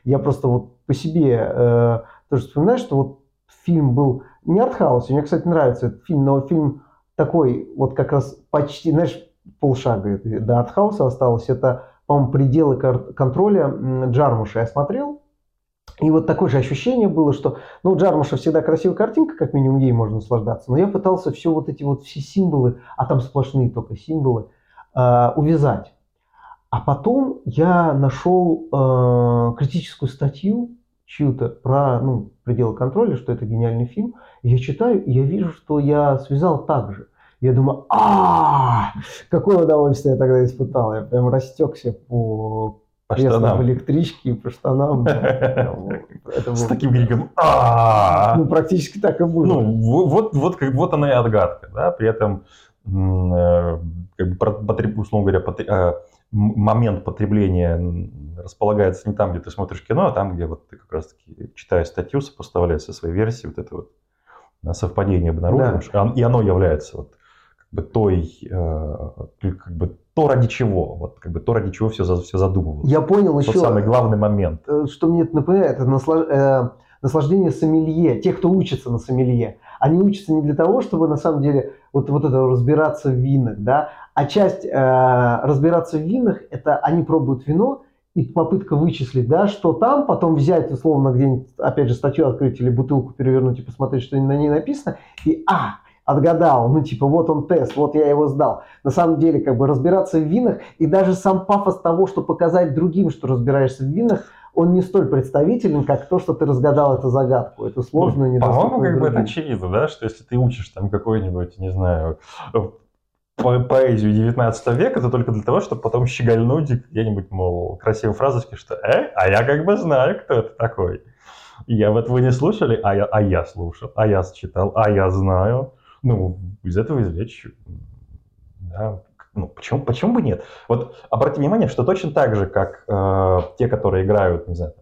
я просто вот по себе э, тоже вспоминаю, что вот фильм был не артхаус, мне, кстати, нравится этот фильм, но фильм такой вот как раз почти, знаешь, полшага до артхауса осталось. Это, по-моему, пределы контроля Джармуша я смотрел. И вот такое же ощущение было, что, ну, Джармуша всегда красивая картинка, как минимум ей можно наслаждаться, но я пытался все вот эти вот все символы, а там сплошные только символы, э, увязать. А потом я нашел э, критическую статью чью-то про ну, пределы контроля, что это гениальный фильм. Я читаю, и я вижу, что я связал так же. Я думаю, а какое удовольствие я тогда испытал. Я прям растекся по штанам. в электричке и по штанам. С таким криком а Ну, практически так и было. Ну, вот, вот, вот она и отгадка. Да? При этом, э, как бы, условно говоря, э, момент потребления располагается не там, где ты смотришь кино, а там, где вот ты как раз-таки читаешь статью, сопоставляешь со своей версией, вот это вот совпадение обнаруживаешь, да. и оно является вот бы той, э, как бы то, ради чего, вот как бы то, ради чего все, все задумывалось. Я понял Тот еще. самый главный момент. Э, что мне это напоминает, это наслаж... э, наслаждение сомелье, тех, кто учится на сомелье. Они учатся не для того, чтобы на самом деле вот, вот это разбираться в винах, да, а часть э, разбираться в винах, это они пробуют вино, и попытка вычислить, да, что там, потом взять, условно, где-нибудь, опять же, статью открыть или бутылку перевернуть и посмотреть, что на ней написано, и, а, отгадал, ну типа вот он тест, вот я его сдал. На самом деле как бы разбираться в винах и даже сам пафос того, что показать другим, что разбираешься в винах, он не столь представителен, как то, что ты разгадал эту загадку. Это сложно ну, По-моему, как бы это очевидно, да, что если ты учишь там какой-нибудь, не знаю, поэзию 19 века, это только для того, чтобы потом щегольнуть где-нибудь, мол, красивой фразочки, что «э, а я как бы знаю, кто это такой». Я вот вы не слушали, а я, а я слушал, а я читал, а я знаю ну, из этого извлечь, да, ну, почему, почему бы нет? Вот обрати внимание, что точно так же, как э, те, которые играют, не знаю,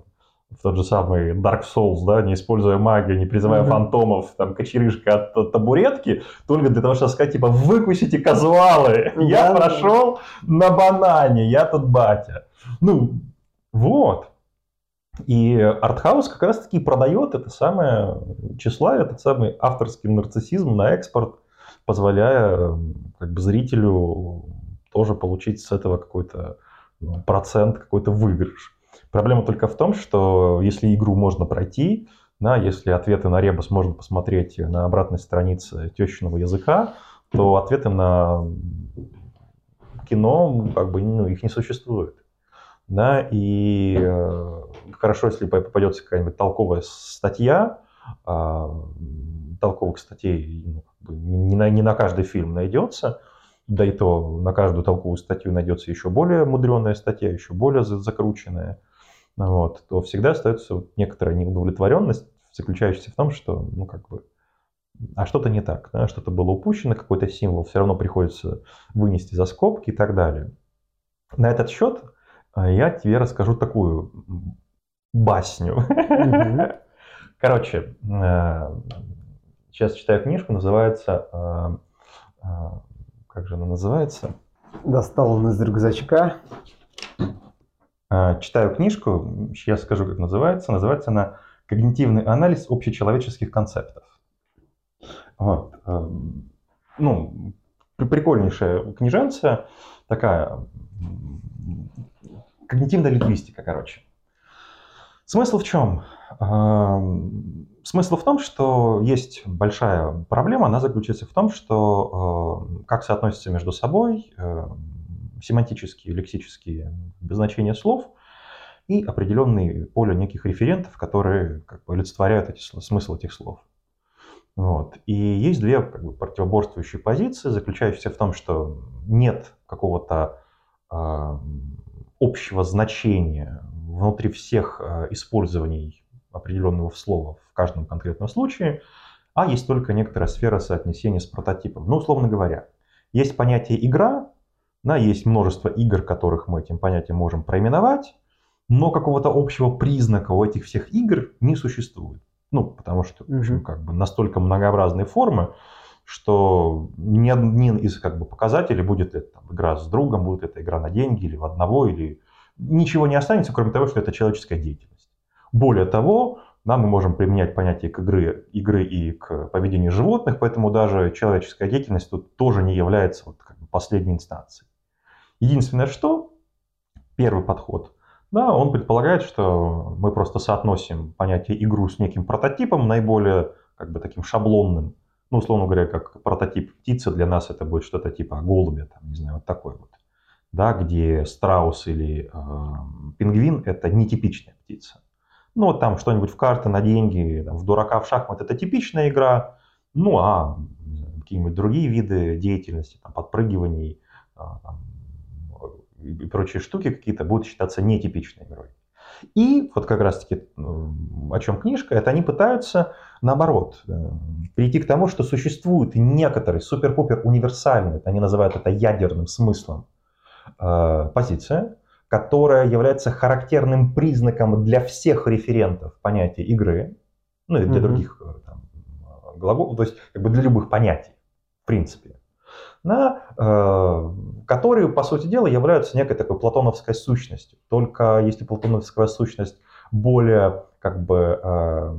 в тот же самый Dark Souls, да, не используя магию, не призывая mm-hmm. фантомов, там, кочерышка от, табуретки, только для того, чтобы сказать, типа, выкусите казуалы, mm-hmm. я прошел на банане, я тут батя. Ну, вот. И артхаус как раз-таки продает это самое число, этот самый авторский нарциссизм на экспорт, позволяя как бы зрителю тоже получить с этого какой-то ну, процент, какой-то выигрыш. Проблема только в том, что если игру можно пройти, да, если ответы на ребус можно посмотреть на обратной странице тещиного языка, то ответы на кино, как бы, ну, их не существует. Да, и э, хорошо, если попадется какая-нибудь толковая статья, э, толковых статей ну, как бы не, на, не на каждый фильм найдется, да и то на каждую толковую статью найдется еще более мудреная статья, еще более закрученная, вот, то всегда остается некоторая неудовлетворенность, заключающаяся в том, что, ну, как бы, а что-то не так, да, что-то было упущено, какой-то символ все равно приходится вынести за скобки и так далее. На этот счет а я тебе расскажу такую басню. Короче, э, сейчас читаю книжку, называется... Э, э, как же она называется? Достал он из рюкзачка. Читаю книжку, сейчас скажу, как называется. Называется она «Когнитивный анализ общечеловеческих концептов». Вот. Ну, прикольнейшая книженция, такая когнитивная лингвистика, короче. Смысл в чем? Смысл в том, что есть большая проблема, она заключается в том, что как соотносятся между собой семантические, лексические значения слов и определенные поле неких референтов, которые как бы олицетворяют эти, смысл этих слов. Вот. И есть две как бы, противоборствующие позиции, заключающиеся в том, что нет какого-то э, общего значения внутри всех э, использований определенного слова в каждом конкретном случае, а есть только некоторая сфера соотнесения с прототипом. Ну, условно говоря, есть понятие игра, да, есть множество игр, которых мы этим понятием можем проименовать, но какого-то общего признака у этих всех игр не существует. Ну, потому что в общем, как бы настолько многообразные формы, что ни один из как бы, показателей, будет это там, игра с другом, будет это игра на деньги или в одного, или ничего не останется, кроме того, что это человеческая деятельность. Более того, да, мы можем применять понятие к игры, игры и к поведению животных, поэтому даже человеческая деятельность тут тоже не является вот, как бы, последней инстанцией. Единственное, что первый подход, да, он предполагает, что мы просто соотносим понятие игру с неким прототипом, наиболее как бы таким шаблонным. Ну, условно говоря, как прототип птицы для нас это будет что-то типа голубя, там, не знаю, вот такой вот. Да, где страус или э, пингвин это нетипичная птица. Ну, вот там что-нибудь в карты на деньги, там, в дурака в шахмат это типичная игра. Ну, а какие-нибудь другие виды деятельности, там, подпрыгиваний, а, там, и прочие штуки какие-то будут считаться нетипичной игрой. И вот как раз-таки о чем книжка, это они пытаются наоборот э, прийти к тому, что существует некоторый супер-пупер универсальный, они называют это ядерным смыслом, э, позиция, которая является характерным признаком для всех референтов понятия игры, ну и для mm-hmm. других э, там, глаголов, то есть как бы для любых понятий, в принципе на, э, которые, по сути дела, являются некой такой платоновской сущностью. Только если платоновская сущность более как бы э,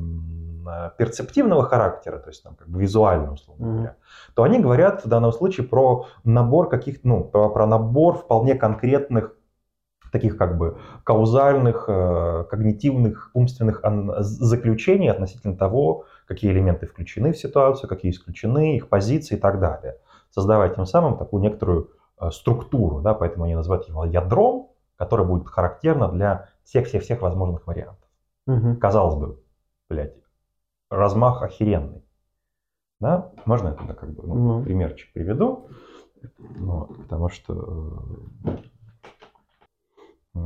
перцептивного характера, то есть там, как бы визуально, условно mm-hmm. говоря, то они говорят в данном случае про набор каких ну, про, про набор вполне конкретных таких как бы каузальных, э, когнитивных, умственных заключений относительно того, какие элементы включены в ситуацию, какие исключены, их позиции и так далее создавая тем самым такую некоторую э, структуру, да, поэтому они называют его ядром, которое будет характерно для всех-всех-всех возможных вариантов. Угу. Казалось бы, блядь, размах охеренный. Да? Можно я как бы ну, угу. примерчик приведу? Ну, потому что... Э,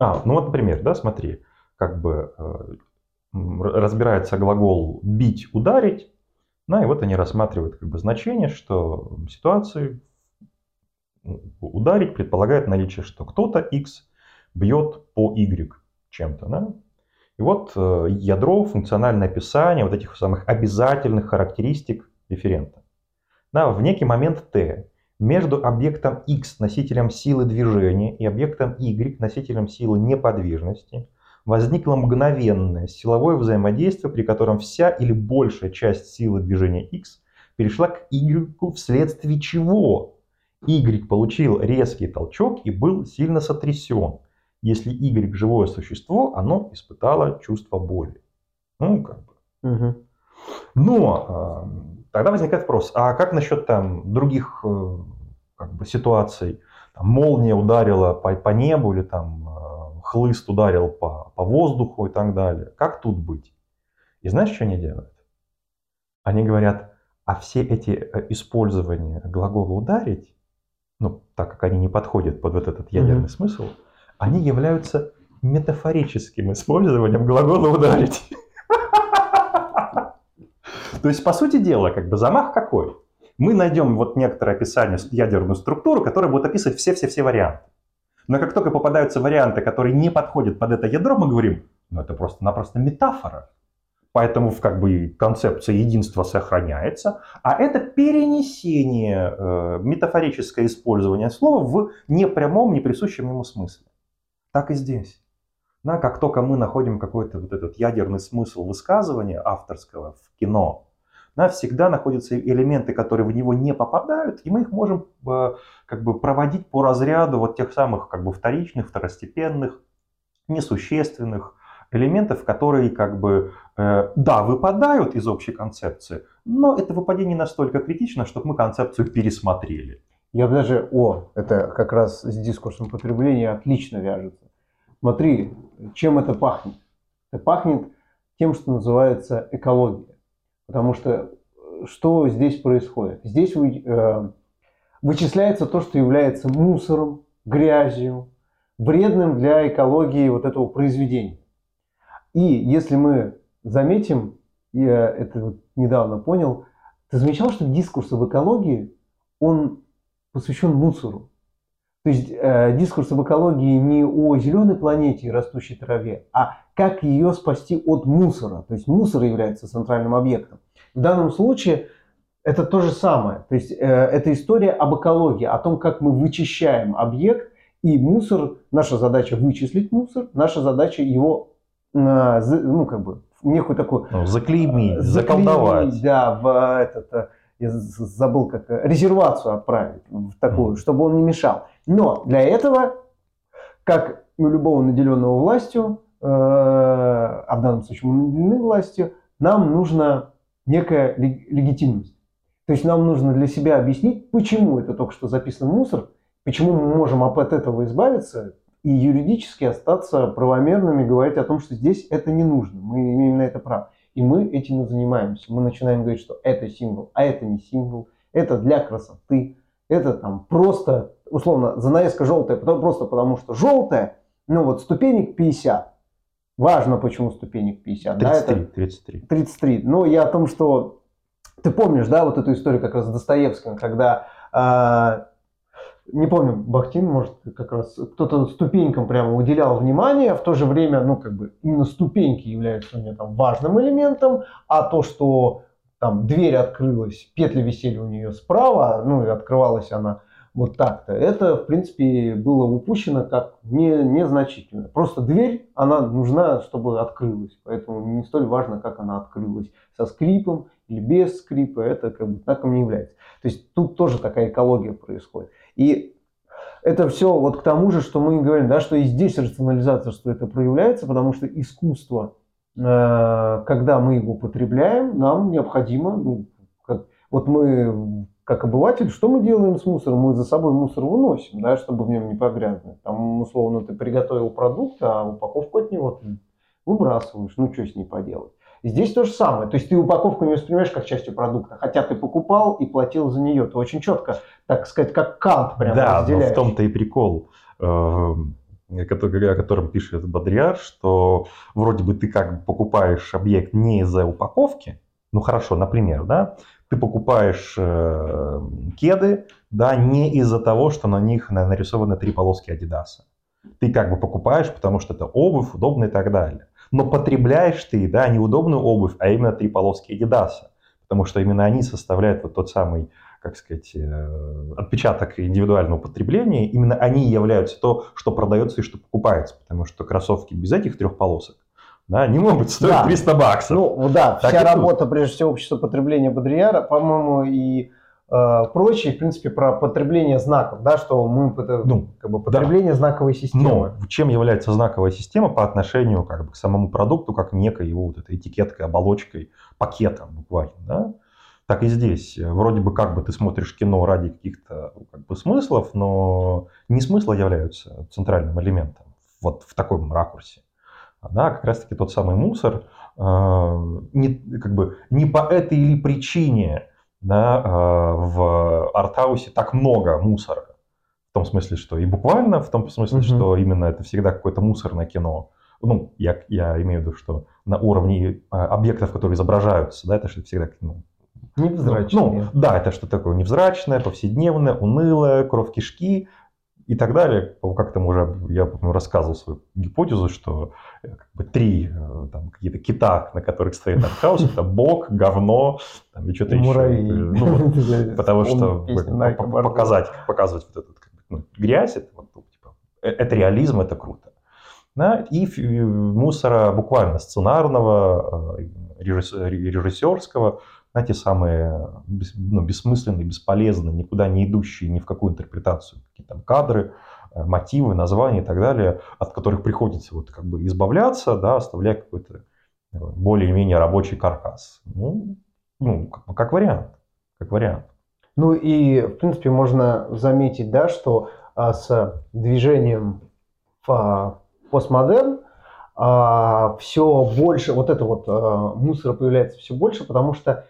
а, ну вот, например, да, смотри, как бы э, разбирается глагол бить, ударить, ну и вот они рассматривают как бы значение, что ситуации ударить предполагает наличие, что кто-то X бьет по Y чем-то. Да? И вот э, ядро, функциональное описание вот этих самых обязательных характеристик референта. Да, в некий момент T между объектом X, носителем силы движения, и объектом Y, носителем силы неподвижности, возникло мгновенное силовое взаимодействие, при котором вся или большая часть силы движения X перешла к Y, вследствие чего Y получил резкий толчок и был сильно сотрясен. Если Y живое существо, оно испытало чувство боли. Ну, как бы. Угу. Но э, тогда возникает вопрос, а как насчет там других э, как бы, ситуаций? Там, молния ударила по, по небу или там хлыст ударил по, по воздуху и так далее. Как тут быть? И знаешь, что они делают? Они говорят, а все эти э, использования глагола ударить, ну, так как они не подходят под вот этот ядерный mm-hmm. смысл, они являются метафорическим использованием глагола ударить. То есть, по сути дела, как бы замах какой? Мы найдем вот некоторое описание, ядерную структуру, которая будет описывать все-все-все варианты. Но как только попадаются варианты, которые не подходят под это ядро, мы говорим, ну это просто-напросто метафора. Поэтому как бы концепция единства сохраняется, а это перенесение, э, метафорическое использование слова в непрямом, неприсущем ему смысле. Так и здесь. Да, как только мы находим какой-то вот этот ядерный смысл высказывания авторского в кино, да, всегда находятся элементы, которые в него не попадают, и мы их можем э, как бы проводить по разряду вот тех самых как бы вторичных, второстепенных, несущественных элементов, которые как бы, э, да, выпадают из общей концепции, но это выпадение настолько критично, чтобы мы концепцию пересмотрели. Я бы даже, о, это как раз с дискурсом потребления отлично вяжется. смотри, чем это пахнет. Это пахнет тем, что называется экология. Потому что э, что здесь происходит? Здесь э, вычисляется то, что является мусором, грязью, вредным для экологии вот этого произведения. И если мы заметим, я это недавно понял, ты замечал, что дискурс об экологии, он посвящен мусору. То есть э, дискурс об экологии не о зеленой планете и растущей траве, а как ее спасти от мусора. То есть мусор является центральным объектом. В данном случае это то же самое. То есть э, это история об экологии, о том, как мы вычищаем объект и мусор. Наша задача вычислить мусор, наша задача его, э, ну как бы, некую такую... Ну, заклеймить, заколдовать. Да, в этот, э, я забыл как, э, резервацию отправить в такую, mm. чтобы он не мешал. Но для этого, как у любого наделенного властью, э, а в данном случае мы наделены властью, нам нужна некая легитимность. То есть нам нужно для себя объяснить, почему это только что записано в мусор, почему мы можем от этого избавиться и юридически остаться правомерными, говорить о том, что здесь это не нужно, мы имеем на это право. И мы этим и занимаемся. Мы начинаем говорить, что это символ, а это не символ, это для красоты, это там просто, условно, занавеска желтая, просто потому что желтая, ну вот ступенек 50. Важно, почему ступенек 50. 33, да, это 33. 33. Но я о том, что ты помнишь, да, вот эту историю как раз с Достоевским, когда э, не помню, Бахтин, может, как раз кто-то ступенькам прямо уделял внимание, в то же время, ну, как бы, именно ступеньки являются у меня там важным элементом, а то, что там дверь открылась, петли висели у нее справа, ну, и открывалась она вот так-то, это, в принципе, было упущено как не, незначительно. Просто дверь, она нужна, чтобы открылась, поэтому не столь важно, как она открылась, со скрипом или без скрипа, это как бы знаком не является. То есть тут тоже такая экология происходит. И это все вот к тому же, что мы говорим, да, что и здесь рационализация, что это проявляется, потому что искусство, э, когда мы его потребляем, нам необходимо, ну, как, вот мы как обыватель, что мы делаем с мусором? Мы за собой мусор выносим, да, чтобы в нем не погрязнуть. Там, условно, ты приготовил продукт, а упаковку от него ты выбрасываешь. Ну, что с ней поделать? Здесь то же самое. То есть ты упаковку не воспринимаешь как частью продукта, хотя ты покупал и платил за нее. Ты очень четко, так сказать, как кант прямо Да, разделяешь. но в том-то и прикол, э, о котором пишет Бодриар, что вроде бы ты как бы покупаешь объект не из-за упаковки, ну хорошо, например, да, ты покупаешь э, кеды, да, не из-за того, что на них нарисованы три полоски Адидаса. Ты как бы покупаешь, потому что это обувь, удобно и так далее. Но потребляешь ты, да, не удобную обувь, а именно три полоски Adidas, потому что именно они составляют вот тот самый, как сказать, э, отпечаток индивидуального потребления, именно они являются то, что продается и что покупается, потому что кроссовки без этих трех полосок да, не могут стоить да. 300 баксов. Ну да, так вся работа, тут. прежде всего, общества потребления Бодрияра, по-моему, и Э, прочее, в принципе, про потребление знаков, да, что мы ну, как бы потребление да. знаковой системы. Но чем является знаковая система по отношению как бы, к самому продукту, как некой его вот этой этикеткой, оболочкой, пакетом буквально, да? Так и здесь. Вроде бы как бы ты смотришь кино ради каких-то как бы, смыслов, но не смыслы являются центральным элементом вот в таком ракурсе. Да, как раз таки тот самый мусор, э, не, как бы, не по этой или причине да, а, в артхаусе так много мусора. В том смысле, что и буквально, в том смысле, угу. что именно это всегда какое-то мусорное кино. Ну, я, я имею в виду, что на уровне а, объектов, которые изображаются, да, это что всегда ну, Невзрачное. Ну, да, это что такое невзрачное, повседневное, унылое, кровь кишки, и так далее. Как там уже я рассказывал свою гипотезу, что э, как бы, три э, там, какие-то кита, на которых стоит артхаус, это бок, говно там, и что-то еще. Ну, вот, потому что показать, показывать вот как бы, ну, грязь, это, вот, ну, типа, э, это реализм, это круто. Да? И мусора буквально сценарного, режиссерского, знаете, самые ну, бессмысленные, бесполезные, никуда не идущие ни в какую интерпретацию, какие там кадры, э, мотивы, названия и так далее, от которых приходится вот как бы избавляться, да, оставляя какой-то э, более-менее рабочий каркас. Ну, ну как, как вариант, как вариант. Ну и, в принципе, можно заметить, да, что а, с движением в, постмодерн, а, все больше, вот это вот а, мусора появляется все больше, потому что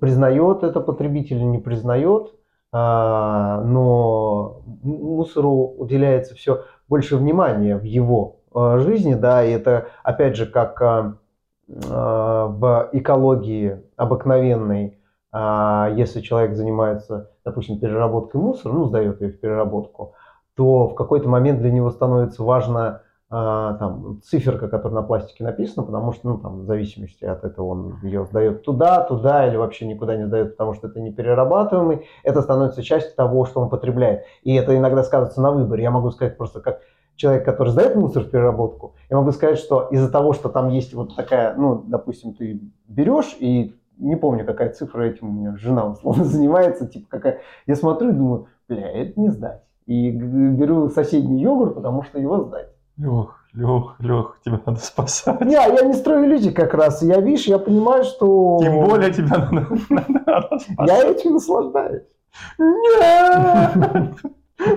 признает это потребитель не признает, а, но мусору уделяется все больше внимания в его жизни, да, и это опять же как в экологии обыкновенной, если человек занимается, допустим, переработкой мусора, ну, сдает ее в переработку, то в какой-то момент для него становится важно а, там, циферка, которая на пластике написана, потому что, ну, там, в зависимости от этого он ее сдает туда, туда или вообще никуда не сдает, потому что это не перерабатываемый, это становится частью того, что он потребляет. И это иногда сказывается на выборе. Я могу сказать просто как человек, который сдает мусор в переработку, я могу сказать, что из-за того, что там есть вот такая, ну, допустим, ты берешь и не помню, какая цифра этим у меня жена условно занимается, типа какая, я смотрю и думаю, бля, это не сдать. И беру соседний йогурт, потому что его сдать. Лех, Лех, Лех, тебя надо спасать. Не, я не строю иллюзий как раз. Я, видишь, я понимаю, что... Тем более тебя надо, надо спасать. Я этим наслаждаюсь. Нет!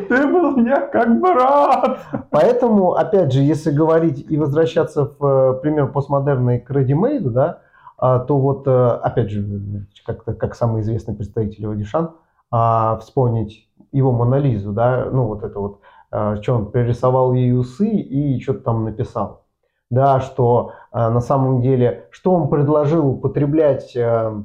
Ты был мне как брат. Поэтому, опять же, если говорить и возвращаться в э, пример постмодерна и к ready да, а, то вот, э, опять же, как, как самый известный представитель Вадишан, а, вспомнить его Монолизу, да, ну вот это вот а, что он пририсовал ей усы и что-то там написал. Да, что а, на самом деле, что он предложил употреблять а,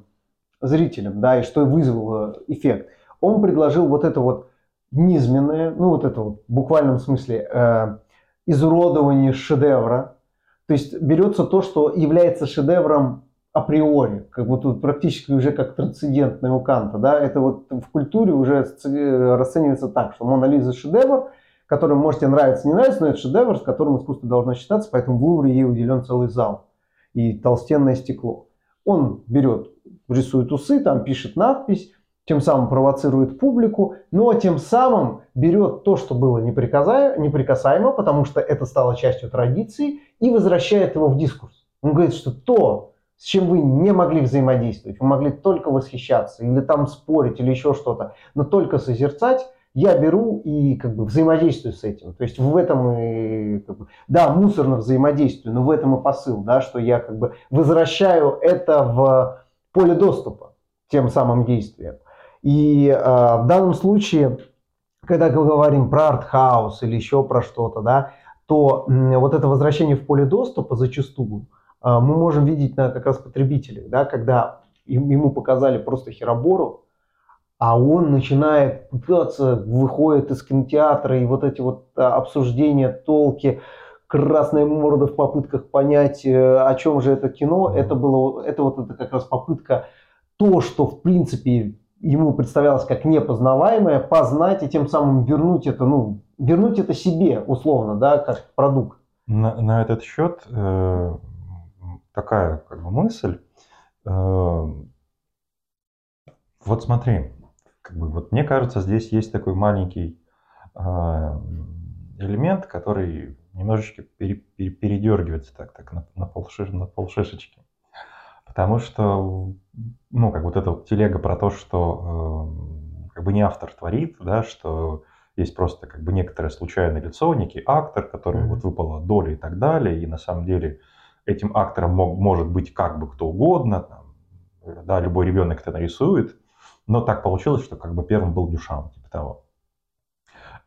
зрителям, да, и что вызвало эффект. Он предложил вот это вот низменное, ну вот это вот в буквальном смысле э, изуродование шедевра. То есть берется то, что является шедевром априори, как вот практически уже как трансцендентное у Канта, да, это вот в культуре уже расценивается так, что Мона Лиза шедевр, который можете нравиться, не нравится, но это шедевр, с которым искусство должно считаться, поэтому в Лувре ей уделен целый зал и толстенное стекло. Он берет, рисует усы, там пишет надпись, тем самым провоцирует публику, но тем самым берет то, что было неприкасаемо, потому что это стало частью традиции, и возвращает его в дискурс. Он говорит, что то, с чем вы не могли взаимодействовать, вы могли только восхищаться, или там спорить, или еще что-то, но только созерцать, я беру и как бы взаимодействую с этим. То есть в этом и, как бы, да, мусорно взаимодействую, но в этом и посыл, да, что я как бы возвращаю это в поле доступа тем самым действием. И э, в данном случае, когда мы говорим про артхаус или еще про что-то, да, то э, вот это возвращение в поле доступа зачастую мы можем видеть на как раз потребителях, да, когда ему показали просто херобору, а он начинает пытаться, выходит из кинотеатра, и вот эти вот а, обсуждения, толки, красная морда в попытках понять, э, о чем же это кино, это было, это вот это как раз попытка то, что в принципе ему представлялось как непознаваемое, познать и тем самым вернуть это, ну, вернуть это себе условно, да, как продукт. На, на этот счет э, такая как бы мысль. Э, вот смотри, как бы, вот мне кажется, здесь есть такой маленький э, элемент, который немножечко пере, пере, передергивается так, так на, на, полшиш, на полшишечки. Потому что, ну, как вот эта вот телега про то, что э, как бы не автор творит, да, что есть просто как бы некоторое случайное лицо, некий актор, который mm-hmm. вот выпала доля и так далее, и на самом деле этим актором мог, может быть как бы кто угодно, там, да, любой ребенок это нарисует, но так получилось, что как бы первым был Дюшан, типа того.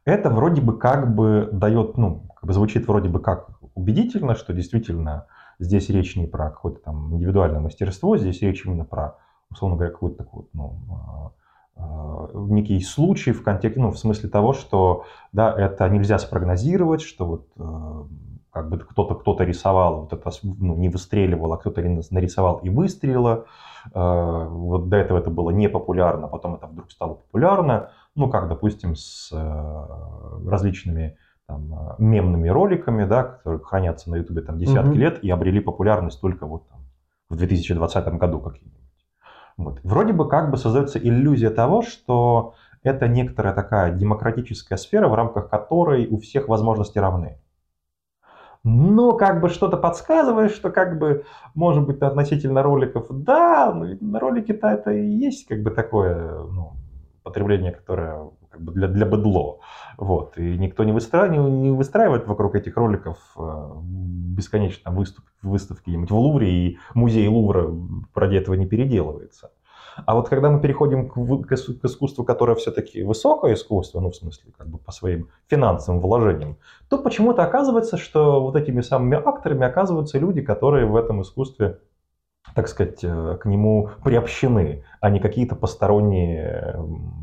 Это вроде бы как бы дает, ну, как бы звучит вроде бы как убедительно, что действительно здесь речь не про какое-то там индивидуальное мастерство, здесь речь именно про, условно говоря, какой-то такой вот, ну, а, а, некий случай в контексте, ну, в смысле того, что, да, это нельзя спрогнозировать, что вот а, как бы кто-то кто-то рисовал, вот это ну, не выстреливал, а кто-то нарисовал и выстрелило. Э, вот до этого это было не популярно, потом это вдруг стало популярно. Ну, как, допустим, с э, различными там, э, мемными роликами, да, которые хранятся на Ютубе там десятки mm-hmm. лет и обрели популярность только вот там, в 2020 году какие-нибудь. Вот. Вроде бы как бы создается иллюзия того, что это некоторая такая демократическая сфера, в рамках которой у всех возможности равны но как бы что-то подсказывает, что как бы, может быть, относительно роликов, да, но ведь на ролике-то это и есть как бы такое ну, потребление, которое как бы для, для быдло. Вот. И никто не, выстра... не выстраивает вокруг этих роликов э, бесконечно выступ... выставки где-нибудь в Лувре, и музей Лувра ради этого не переделывается. А вот когда мы переходим к, к искусству, которое все-таки высокое искусство, ну, в смысле, как бы по своим финансовым вложениям, то почему-то оказывается, что вот этими самыми акторами оказываются люди, которые в этом искусстве так сказать, э, к нему приобщены, а не какие-то посторонние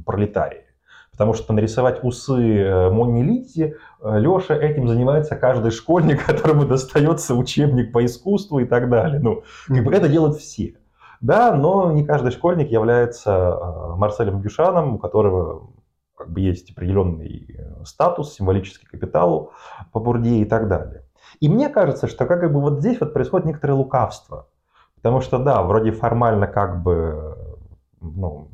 пролетарии. Потому что нарисовать усы э, Мони Литти, э, Леша этим занимается каждый школьник, которому достается учебник по искусству и так далее. Ну, как бы это делают все. Да, но не каждый школьник является Марселем Бюшаном, у которого как бы есть определенный статус, символический капитал по Бурде и так далее. И мне кажется, что как бы вот здесь вот происходит некоторое лукавство. Потому что, да, вроде формально как бы, ну,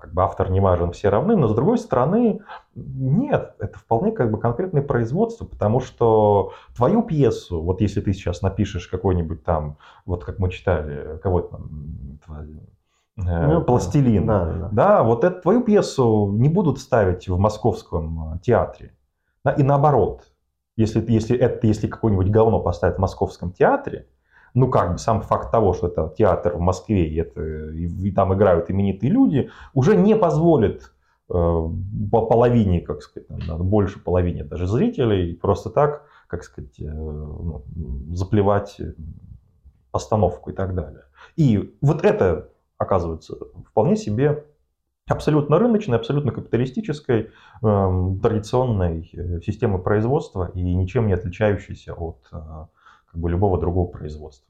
как бы автор не важен, все равны, но с другой стороны, нет, это вполне как бы конкретное производство, потому что твою пьесу, вот если ты сейчас напишешь какой-нибудь там, вот как мы читали, кого там, э, ну, пластилин, да, да. да, вот эту твою пьесу не будут ставить в московском э, театре. И наоборот, если, если, это, если какое-нибудь говно поставить в московском театре, ну как бы сам факт того, что это театр в Москве, и, это, и, там играют именитые люди, уже не позволит э, по половине, как сказать, больше половине даже зрителей просто так, как сказать, э, ну, заплевать постановку и так далее. И вот это оказывается вполне себе абсолютно рыночной, абсолютно капиталистической, э, традиционной э, системы производства и ничем не отличающейся от э, как бы любого другого производства.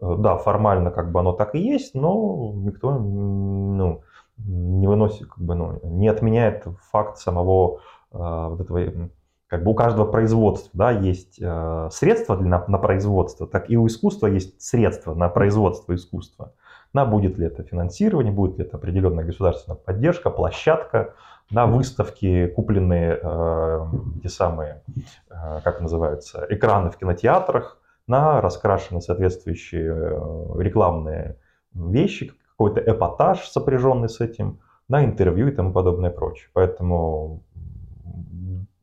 Да, формально как бы оно так и есть, но никто ну, не выносит, как бы, ну, не отменяет факт самого э, вот этого, как бы у каждого производства да, есть э, средства для, на, на производство, так и у искусства есть средства на производство искусства. На будет ли это финансирование, будет ли это определенная государственная поддержка, площадка, на выставки, купленные э, те самые, э, как называются, экраны в кинотеатрах, на раскрашены соответствующие э, рекламные вещи, какой-то эпатаж, сопряженный с этим, на интервью и тому подобное прочее. Поэтому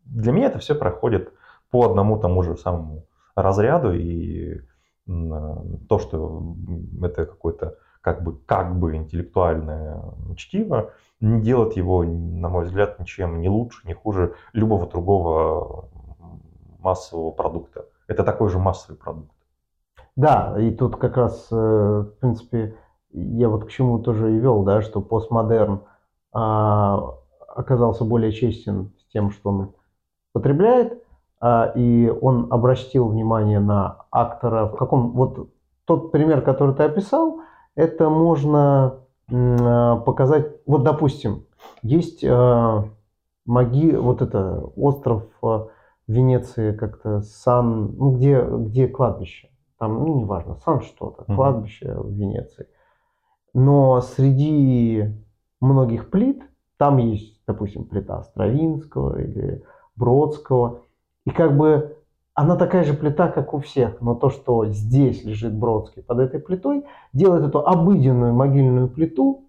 для меня это все проходит по одному тому же самому разряду, и то, что это какое-то как бы, как бы интеллектуальное чтиво, не делает его, на мой взгляд, ничем не лучше, не хуже любого другого массового продукта это такой же массовый продукт. Да, и тут как раз, э, в принципе, я вот к чему тоже и вел, да, что постмодерн а, оказался более честен с тем, что он потребляет, а, и он обратил внимание на актора. В каком вот тот пример, который ты описал, это можно а, показать. Вот, допустим, есть а, маги, вот это остров а, в Венеции как-то Сан, ну где, где кладбище, там, ну неважно, Сан что-то, кладбище mm-hmm. в Венеции. Но среди многих плит, там есть, допустим, плита Стравинского или Бродского, и как бы она такая же плита, как у всех, но то, что здесь лежит Бродский под этой плитой, делает эту обыденную могильную плиту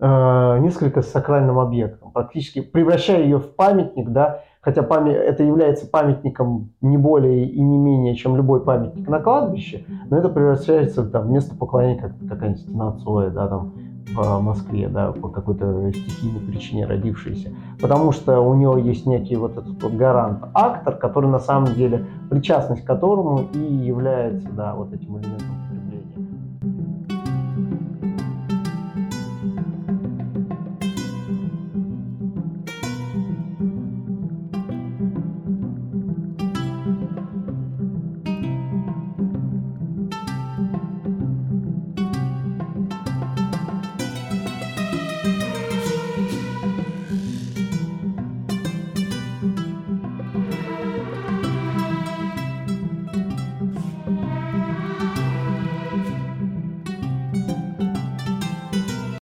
э, несколько сакральным объектом, практически превращая ее в памятник, да, хотя память, это является памятником не более и не менее, чем любой памятник на кладбище, но это превращается там, в место поклонения, как какая-нибудь стена Цоя, да, там, по Москве, да, по какой-то стихийной причине родившейся. Потому что у него есть некий вот этот вот гарант, актор, который на самом деле, причастность к которому и является, да, вот этим элементом